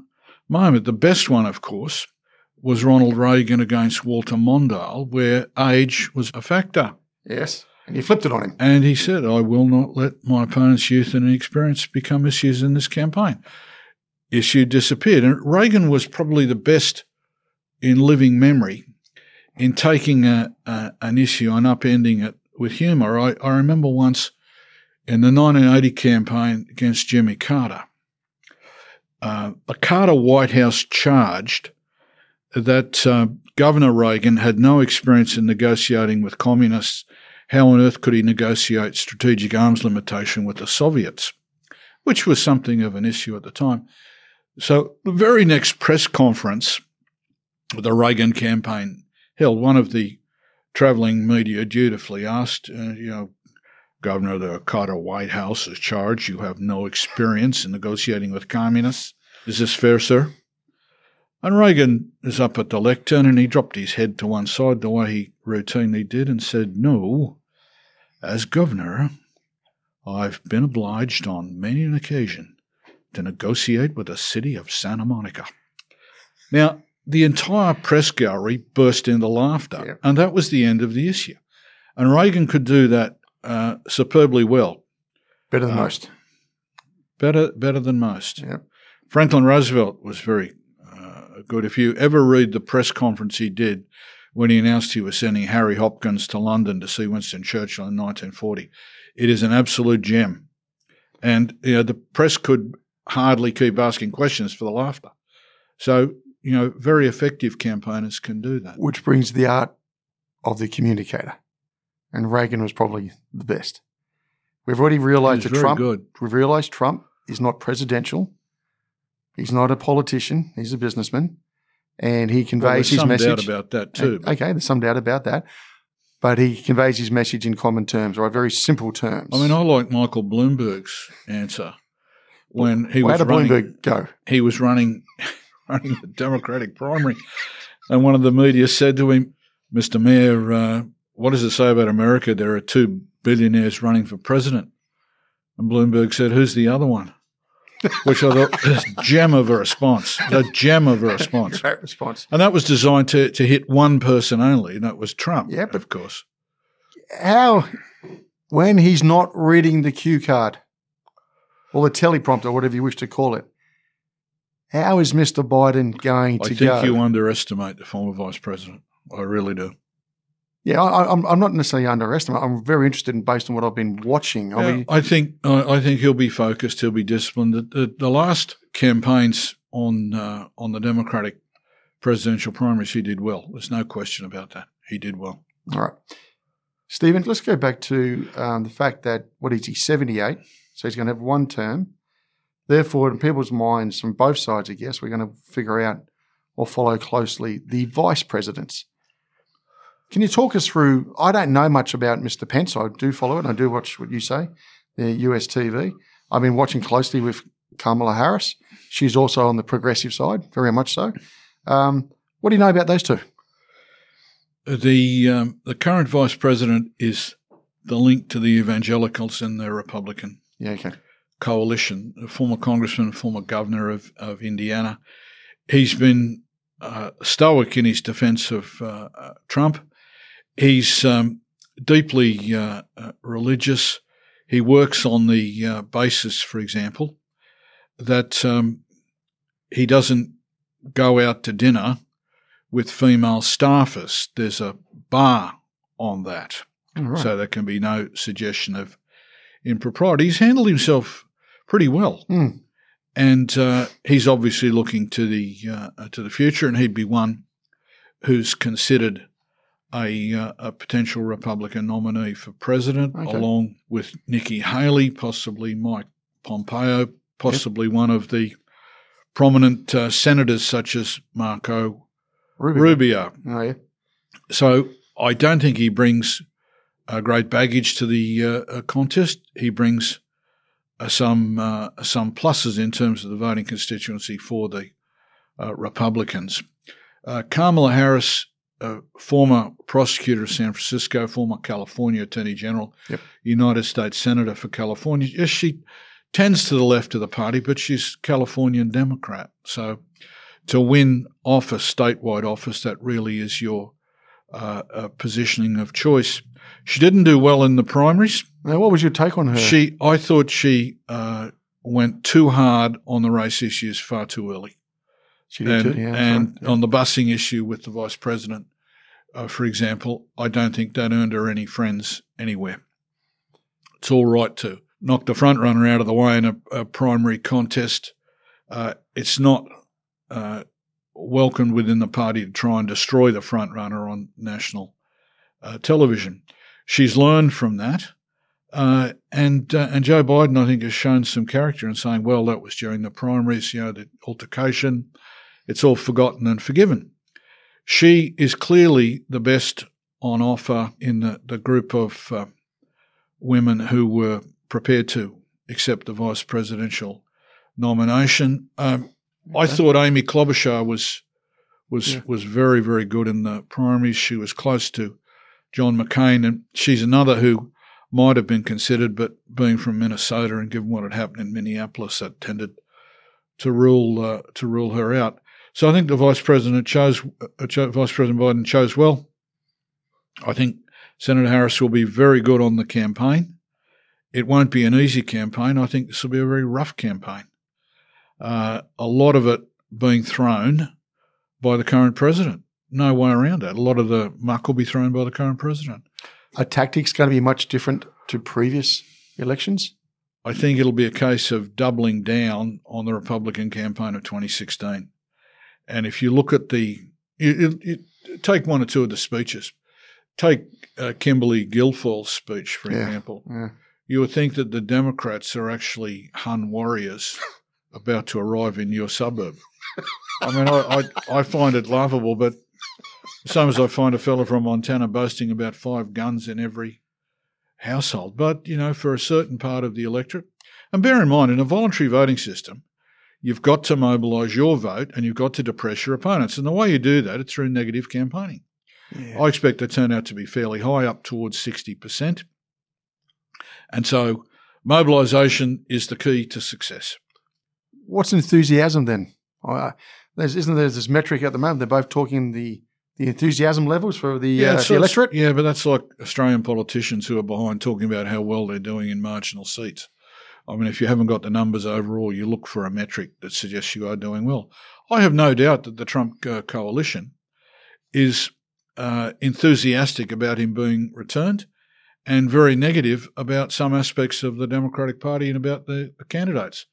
moment. The best one, of course, was Ronald Reagan against Walter Mondale, where age was a factor. Yes. And you flipped it on him. And he said, I will not let my opponent's youth and inexperience become issues in this campaign. Issue disappeared. And Reagan was probably the best in living memory in taking a, a, an issue and upending it with humour. I, I remember once in the 1980 campaign against Jimmy Carter, uh, the Carter White House charged that uh, Governor Reagan had no experience in negotiating with communists. How on earth could he negotiate strategic arms limitation with the Soviets, which was something of an issue at the time? So, the very next press conference the Reagan campaign held, one of the travelling media dutifully asked, uh, you know, Governor the Carter White House is charged. You have no experience in negotiating with communists. Is this fair, sir? And Reagan is up at the lectern and he dropped his head to one side the way he routinely did and said, No, as governor, I've been obliged on many an occasion to negotiate with the city of Santa Monica. Now, the entire press gallery burst into laughter, Yeah. and that was the end of the issue. And Reagan could do that uh, superbly well. Better than Uh, most. better better than most. Yep. Franklin Roosevelt was very good. If you ever read the press conference he did when he announced he was sending Harry Hopkins to London to see Winston Churchill in 1940, it is an absolute gem. And you know the press could hardly keep asking questions for the laughter. So you know, very effective campaigners can do that. Which brings the art of the communicator. And Reagan was probably the best. We've already realized that Trump good. we've realized Trump is not presidential. He's not a politician, he's a businessman. And he conveys Well, there's his some message. doubt about that too. Okay, there's some doubt about that. But he conveys his message in common terms or very simple terms. I mean, I like Michael Bloomberg's answer when he Well, was running. Bloomberg go? He was running, running the Democratic primary, and one of the media said to him, "Mr. Mayor, uh, what does it say about America? There are two billionaires running for president." And Bloomberg said, "Who's the other one?" Which I thought gem of a response. The gem of a response. Great response. And that was designed to, to hit one person only, and that was Trump, Yeah, but- of course. How, when he's not reading the cue card or the teleprompter, whatever you wish to call it, how is Mr. Biden going I to go? I think you underestimate the former vice president. I really do. Yeah, I, I'm, I'm not necessarily underestimating. I'm very interested in based on what I've been watching. I Yeah, mean, I think I I think he'll be focused. He'll be disciplined. The, the, the last campaigns on uh, on the Democratic presidential primaries, he did well. There's no question about that. He did well. all right. Stephen, let's go back to um, the fact that, what is he, 78? So he's going to have one term. Therefore, in people's minds, from both sides, I guess, we're going to figure out or follow closely the vice presidents. Can you talk us through? I don't know much about Mr. Pence. I do follow it. I do watch what you say, the US TV. I've been watching closely with Kamala Harris. She's also on the progressive side, very much so. Um, what do you know about those two? The um, the current vice president is the link to the evangelicals in the Republican Yeah, okay. coalition. A former congressman, former governor of, of Indiana. He's been uh, stoic in his defence of uh, uh, Trump. He's um, deeply uh, uh, religious. He works on the uh, basis, for example, that um, he doesn't go out to dinner with female staffers. There's a bar on that. All right. So there can be no suggestion of impropriety. He's handled himself pretty well, Hmm. and uh, he's obviously looking to the uh, to the future, and he'd be one who's considered a uh, a potential Republican nominee for president, Okay. along with Nikki Haley, possibly Mike Pompeo, possibly one of the prominent uh, senators such as Marco Rubio. Rubio. Oh, yeah. So I don't think he brings a great baggage to the uh, uh, contest. He brings uh, some uh, some pluses in terms of the voting constituency for the uh, Republicans. Uh, Kamala Harris, uh, former prosecutor of San Francisco, former California Attorney General, Yep. United States Senator for California. Yes, she tends to the left of the party, but she's Californian Democrat. So to win office, statewide office, that really is your uh, uh, positioning of choice. She didn't do well in the primaries. Now, what was your take on her? She, I thought she uh, went too hard on the race issues far too early, She did and too, yeah. and on the busing issue with the vice president, uh, for example, I don't think that earned her any friends anywhere. It's all right to knock the front runner out of the way in a, a primary contest. Uh, it's not uh, welcomed within the party to try and destroy the front runner on national uh, television. She's learned from that. Uh, and uh, and Joe Biden, I think, has shown some character in saying, well, that was during the primaries, you know, the altercation. It's all forgotten and forgiven. She is clearly the best on offer in the, the group of uh, women who were prepared to accept the vice presidential nomination. Um, I thought Amy Klobuchar was was Yeah. was very very good in the primaries. She was close to John McCain, and she's another who might have been considered, but being from Minnesota and given what had happened in Minneapolis, that tended to rule uh, to rule her out. So I think the vice president chose uh, cho- Vice President Biden chose well. I think Senator Harris will be very good on the campaign. it won't be an easy campaign. I think this will be a very rough campaign. Uh, a lot of it being thrown by the current president. No way around it. A lot of the muck will be thrown by the current president. Are tactics going to be much different to previous elections? I think it'll be a case of doubling down on the Republican campaign of 2016. And if you look at the, you, you, you take one or two of the speeches. Take uh, Kimberly Guilfoyle's speech, for Yeah, example. yeah. You would think that the Democrats are actually Hun warriors about to arrive in your suburb. I mean, I, I, I find it laughable, but same as I find a fellow from Montana boasting about five guns in every household. But, you know, for a certain part of the electorate, and bear in mind, in a voluntary voting system, you've got to mobilise your vote and you've got to depress your opponents. And the way you do that is through negative campaigning. I expect the turnout to be fairly high, up towards 60%. And so mobilisation is the key to success. What's enthusiasm then? Uh, there's, isn't there this metric at the moment? They're both talking the the enthusiasm levels for the, uh, it's- the electorate. Yeah, but that's like Australian politicians who are behind talking about how well they're doing in marginal seats. I mean, if you haven't got the numbers overall, you look for a metric that suggests you are doing well. I have no doubt that the Trump uh, coalition is uh, enthusiastic about him being returned and very negative about some aspects of the Democratic Party and about the, the candidates.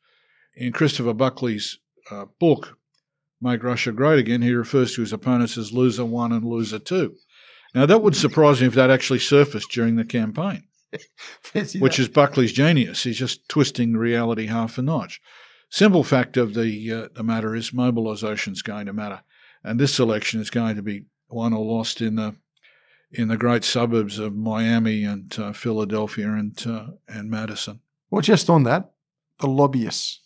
In Christopher Buckley's uh, book, Make Russia Great Again, he refers to his opponents as loser one and loser two. Now, that would surprise me if that actually surfaced during the campaign, which is Buckley's genius. He's just twisting reality half a notch. Simple fact of the, uh, the matter is mobilisation is going to matter. And this election is going to be won or lost in the in the great suburbs of Miami and uh, Philadelphia and uh, and Madison. Well, just on that, the lobbyists,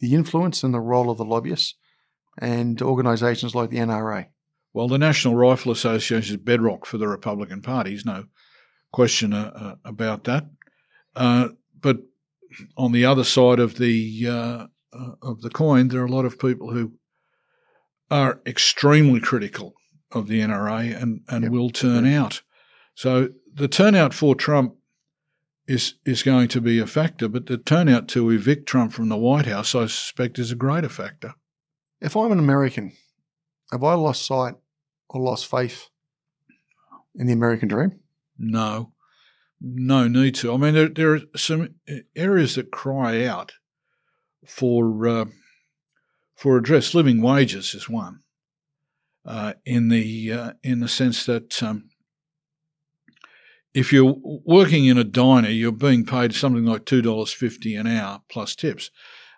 the influence and the role of the lobbyists and organisations like the NRA. Well, the National Rifle Association is bedrock for the Republican Party. There's no question uh, about that. Uh, but on the other side of the uh, uh, of the coin, there are a lot of people who are extremely critical of the NRA and, and will turn out. So the turnout for Trump is is going to be a factor, but the turnout to evict Trump from the White House, I suspect, is a greater factor. If I'm an American, have I lost sight or lost faith in the American dream? No, no need to. I mean, there, there are some areas that cry out for uh, for address. Living wages is one. Uh, in the uh, in the sense that um, if you're working in a diner, you're being paid something like two dollars fifty an hour plus tips,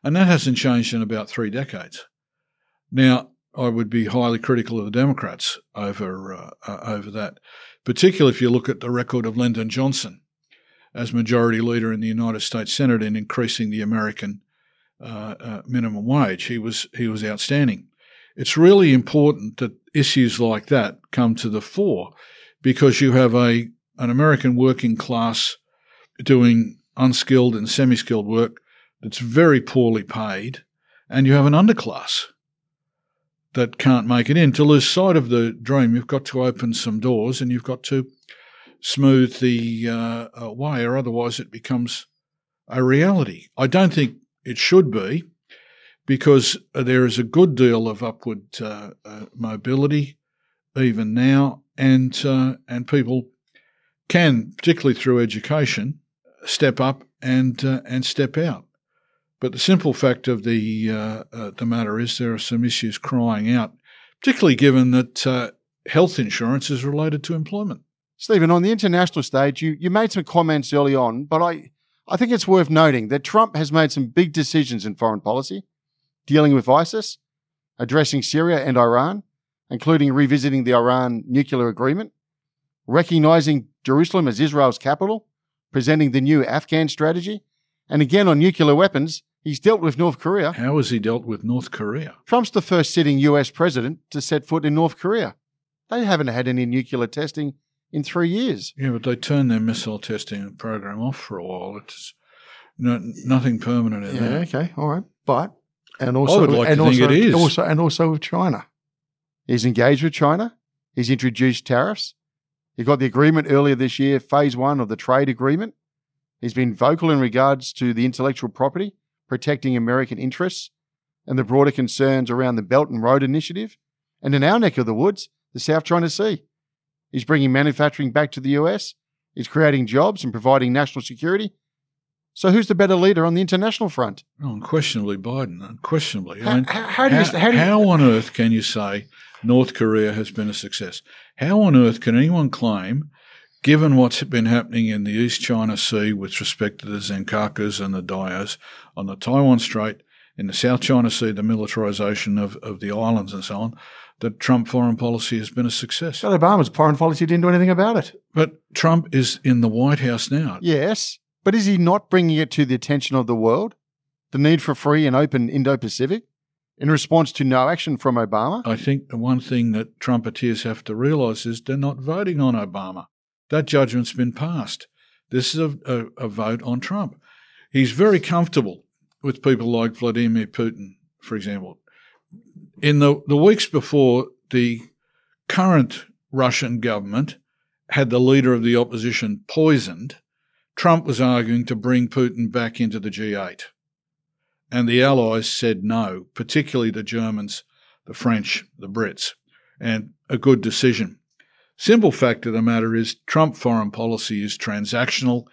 and that hasn't changed in about three decades. Now, I would be highly critical of the Democrats over uh, uh, over that, particularly if you look at the record of Lyndon Johnson as majority leader in the United States Senate in increasing the American uh, uh, minimum wage. He was he was outstanding. It's really important that issues like that come to the fore because you have a an American working class doing unskilled and semi-skilled work that's very poorly paid, and you have an underclass that can't make it in. To lose sight of the dream, you've got to open some doors and you've got to smooth the uh, uh, way, or otherwise it becomes a reality. I don't think it should be because there is a good deal of upward uh, uh, mobility even now, and uh, and people can, particularly through education, step up and uh, and step out. But the simple fact of the uh, uh, the matter is there are some issues crying out, particularly given that uh, health insurance is related to employment. Stephen, on the international stage, you, you made some comments early on, but I, I think it's worth noting that Trump has made some big decisions in foreign policy, dealing with ISIS, addressing Syria and Iran, including revisiting the Iran nuclear agreement, recognizing Jerusalem as Israel's capital, presenting the new Afghan strategy, and again on nuclear weapons, he's dealt with North Korea. How has he dealt with North Korea? Trump's the first sitting US president to set foot in North Korea. They haven't had any nuclear testing in three years. Yeah, but they turned their missile testing program off for a while. It's no, nothing permanent in Yeah, that. okay, all right. But and also would like and to think also, it is. also and also with China. He's engaged with China. He's introduced tariffs. He got the agreement earlier this year, phase one of the trade agreement. He's been vocal in regards to the intellectual property, protecting American interests, and the broader concerns around the Belt and Road Initiative. And in our neck of the woods, the South China Sea. He's bringing manufacturing back to the US. He's creating jobs and providing national security. So who's the better leader on the international front? Oh, unquestionably Biden, unquestionably. How- I mean, how- how do you- how, how do you- how on earth can you say North Korea has been a success? How on earth can anyone claim, given what's been happening in the East China Sea with respect to the Senkakus and the Dios, on the Taiwan Strait, in the South China Sea, the militarization of, of the islands and so on, that Trump foreign policy has been a success? But Obama's foreign policy didn't do anything about it. But Trump is in the White House now. Yes, but is he not bringing it to the attention of the world? The need for free and open Indo Pacific in response to no action from Obama? I think the one thing that Trumpeteers have to realise is they're not voting on Obama. That judgment's been passed. This is a, a, a vote on Trump. He's very comfortable with people like Vladimir Putin, for example. In the, the weeks before the current Russian government had the leader of the opposition poisoned, Trump was arguing to bring Putin back into the G8. And the Allies said no, particularly the Germans, the French, the Brits, and a good decision. Simple fact of the matter is Trump foreign policy is transactional.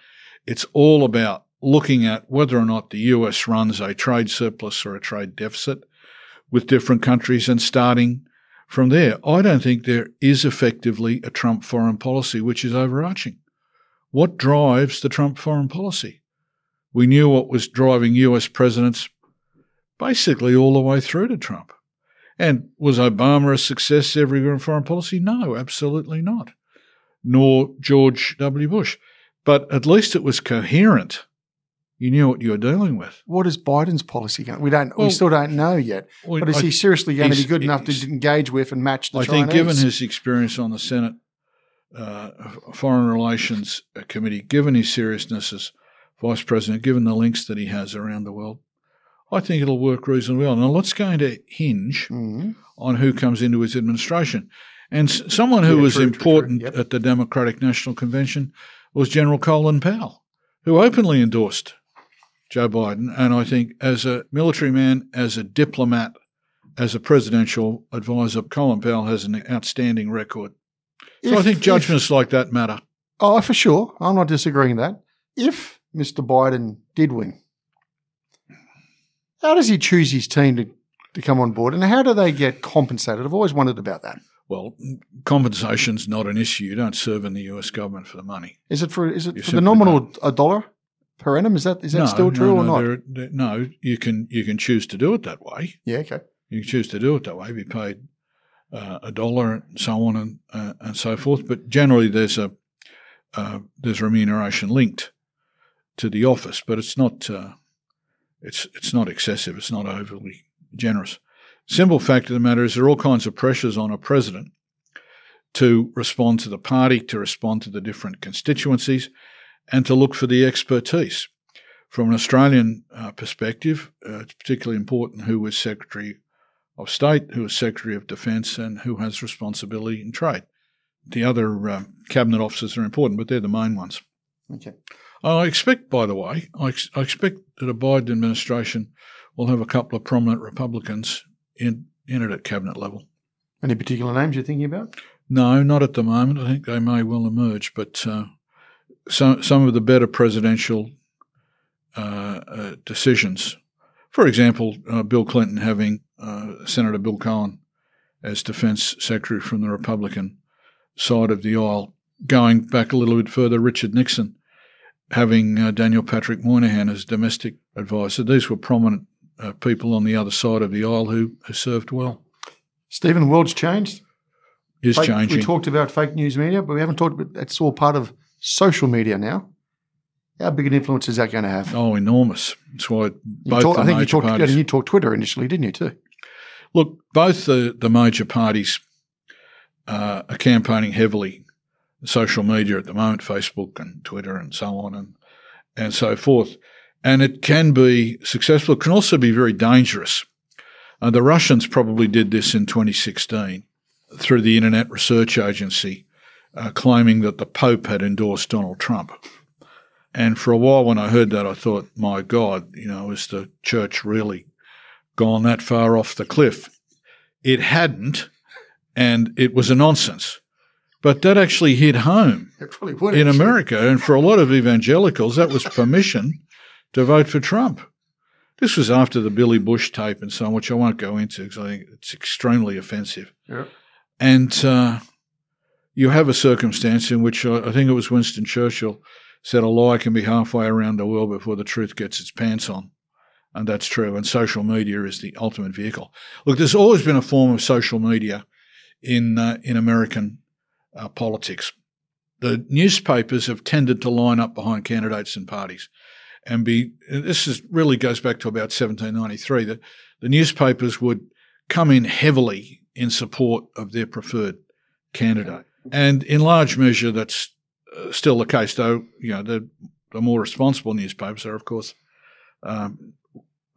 It's all about looking at whether or not the US runs a trade surplus or a trade deficit with different countries and starting from there. I don't think there is effectively a Trump foreign policy which is overarching. What drives the Trump foreign policy? We knew what was driving US presidents basically all the way through to Trump. And was Obama a success everywhere in foreign policy? No, absolutely not. Nor George W. Bush. But at least it was coherent. You knew what you were dealing with. What is Biden's policy going? We don't. we still don't know yet. well, but is I- he seriously going to be good enough to engage with and match the I Chinese? think, given his experience on the Senate uh, Foreign Relations Committee, given his seriousness as vice president, given the links that he has around the world, I think it'll work reasonably well. Now, what's going to hinge Mhm. on who comes into his administration? And s- someone who Yeah, was true, true, true. important Yep. at the Democratic National Convention was General Colin Powell, who openly endorsed Joe Biden. And I think, as a military man, as a diplomat, as a presidential advisor, Colin Powell has an outstanding record. So I If- think if- judgments like that matter. Oh, for sure. I'm not disagreeing that. If Mr. Biden did win, how does he choose his team to, to come on board and how do they get compensated? I've always wondered about that. Well, compensation's not an issue. You don't serve in the US government for the money. Is it for is it You for the nominal a dollar per annum? Is that is that no, still true no, or no, not? there- there- no, you can you can choose to do it that way. Yeah, okay. You can choose to do it that way, be paid uh, a dollar and so on and uh, and so forth. But generally, there's a uh, there's remuneration linked to the office, but it's not uh, it's it's not excessive. It's not overly generous. Simple fact of the matter is there are all kinds of pressures on a president to respond to the party, to respond to the different constituencies, and to look for the expertise. From an Australian uh, perspective, uh, it's particularly important who was Secretary of State, who is Secretary of Defence, and who has responsibility in trade. The other um, cabinet officers are important, but they're the main ones. Okay. I expect, by the way, I, ex- I expect that a Biden administration will have a couple of prominent Republicans in, in it at cabinet level. Any particular names you're thinking about? No, not at the moment. I think they may well emerge, but uh, some some of the better presidential uh, uh, decisions. For example, uh, Bill Clinton having uh, Senator Bill Cohen as Defense Secretary from the Republican side of the aisle. Going back a little bit further, Richard Nixon having uh, Daniel Patrick Moynihan as domestic advisor. These were prominent uh, people on the other side of the aisle who, who served well. Stephen, the world's changed. Is Fake- changing. We talked about fake news media, but we haven't talked about that's all part of social media now. How big an influence is that going to have? Oh, enormous. That's why both talk- I think you talked, parties. you talked Twitter initially, didn't you, too? Look, both the, the major parties uh, are campaigning heavily social media at the moment, Facebook and Twitter and so on and and so forth. And it can be successful. It can also be very dangerous. Uh, the Russians probably did this in 2016 through the Internet Research Agency, uh, claiming that the Pope had endorsed Donald Trump. And for a while, when I heard that, I thought, my God, you know, is the church really gone that far off the cliff? It hadn't, and it was a nonsense. But that actually hit home It probably would. in actually. America. And for a lot of evangelicals, that was permission to vote for Trump. This was after the Billy Bush tape and so on, which I won't go into because I think it's extremely offensive. Yeah. And uh, you have a circumstance in which I, I think it was Winston Churchill said a lie can be halfway around the world before the truth gets its pants on. And that's true. And social media is the ultimate vehicle. Look, there's always been a form of social media in uh, in American uh, politics. The newspapers have tended to line up behind candidates and parties, and be. This is really goes back to about 1793. That the newspapers would come in heavily in support of their preferred candidate, and in large measure, that's uh, still the case. Though you know the the more responsible newspapers are, of course, um,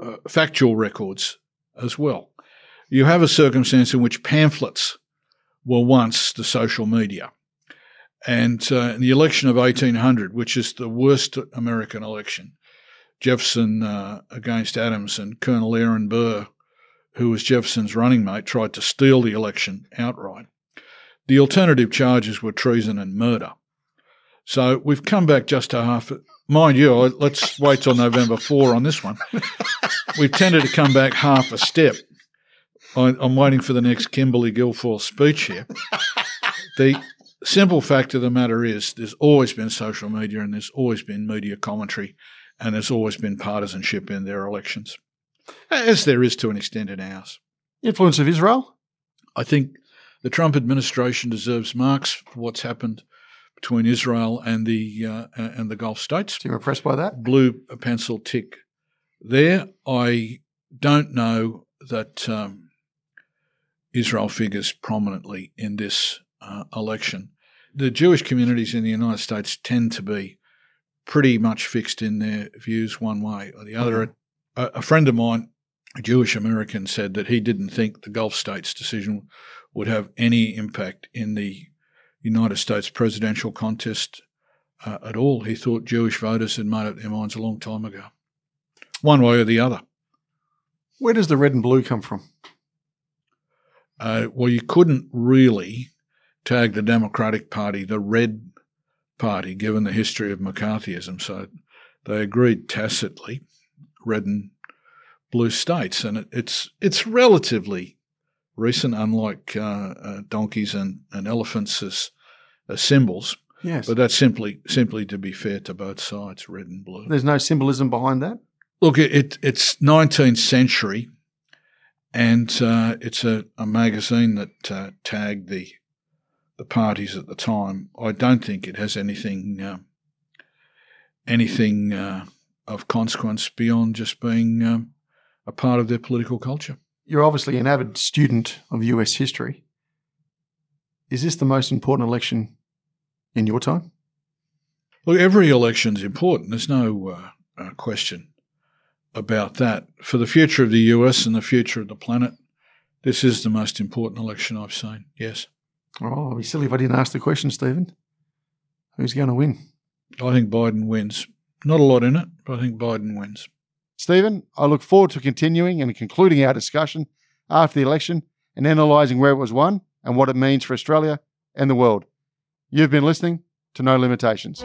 uh, factual records as well. You have a circumstance in which pamphlets were once the social media. And uh, in the election of 1800, which is the worst American election, Jefferson uh, against Adams and Colonel Aaron Burr, who was Jefferson's running mate, tried to steal the election outright. The alternative charges were treason and murder. So we've come back just to half. Mind you, let's wait till November 4 on this one. We've tended to come back half a step. I- I'm waiting for the next Kimberly Guilfoyle speech here. the simple fact of the matter is there's always been social media and there's always been media commentary and there's always been partisanship in their elections, as there is to an extent in ours. Influence of Israel? I think the Trump administration deserves marks for what's happened between Israel and the uh, and the Gulf states. So you're impressed by that? Blue pencil tick there. I don't know that um, Israel figures prominently in this uh, election. The Jewish communities in the United States tend to be pretty much fixed in their views one way or the other. A, a friend of mine, a Jewish American, said that he didn't think the Gulf states decision would have any impact in the United States presidential contest uh, at all. He thought Jewish voters had made up their minds a long time ago, one way or the other. Where does the red and blue come from? Uh, well, you couldn't really tag the Democratic Party the red party, given the history of McCarthyism. So they agreed tacitly, red and blue states, and it, it's it's relatively recent, unlike uh, uh, donkeys and, and elephants as, as symbols. Yes. But that's simply simply to be fair to both sides, red and blue. There's no symbolism behind that? Look, it, it it's 19th century, and uh, it's a, a magazine that uh, tagged the the parties at the time. I don't think it has anything uh, anything uh, of consequence beyond just being um, a part of their political culture. You're obviously an avid student of US history. Is this the most important election in your time? Look, every election's important. There's no uh, uh, question about that. For the future of the US and the future of the planet, this is the most important election I've seen. Yes. Oh, I'd be silly if I didn't ask the question, Stephen. Who's going to win? I think Biden wins. Not a lot in it, but I think Biden wins. Stephen, I look forward to continuing and concluding our discussion after the election and analysing where it was won and what it means for Australia and the world. You've been listening to No Limitations.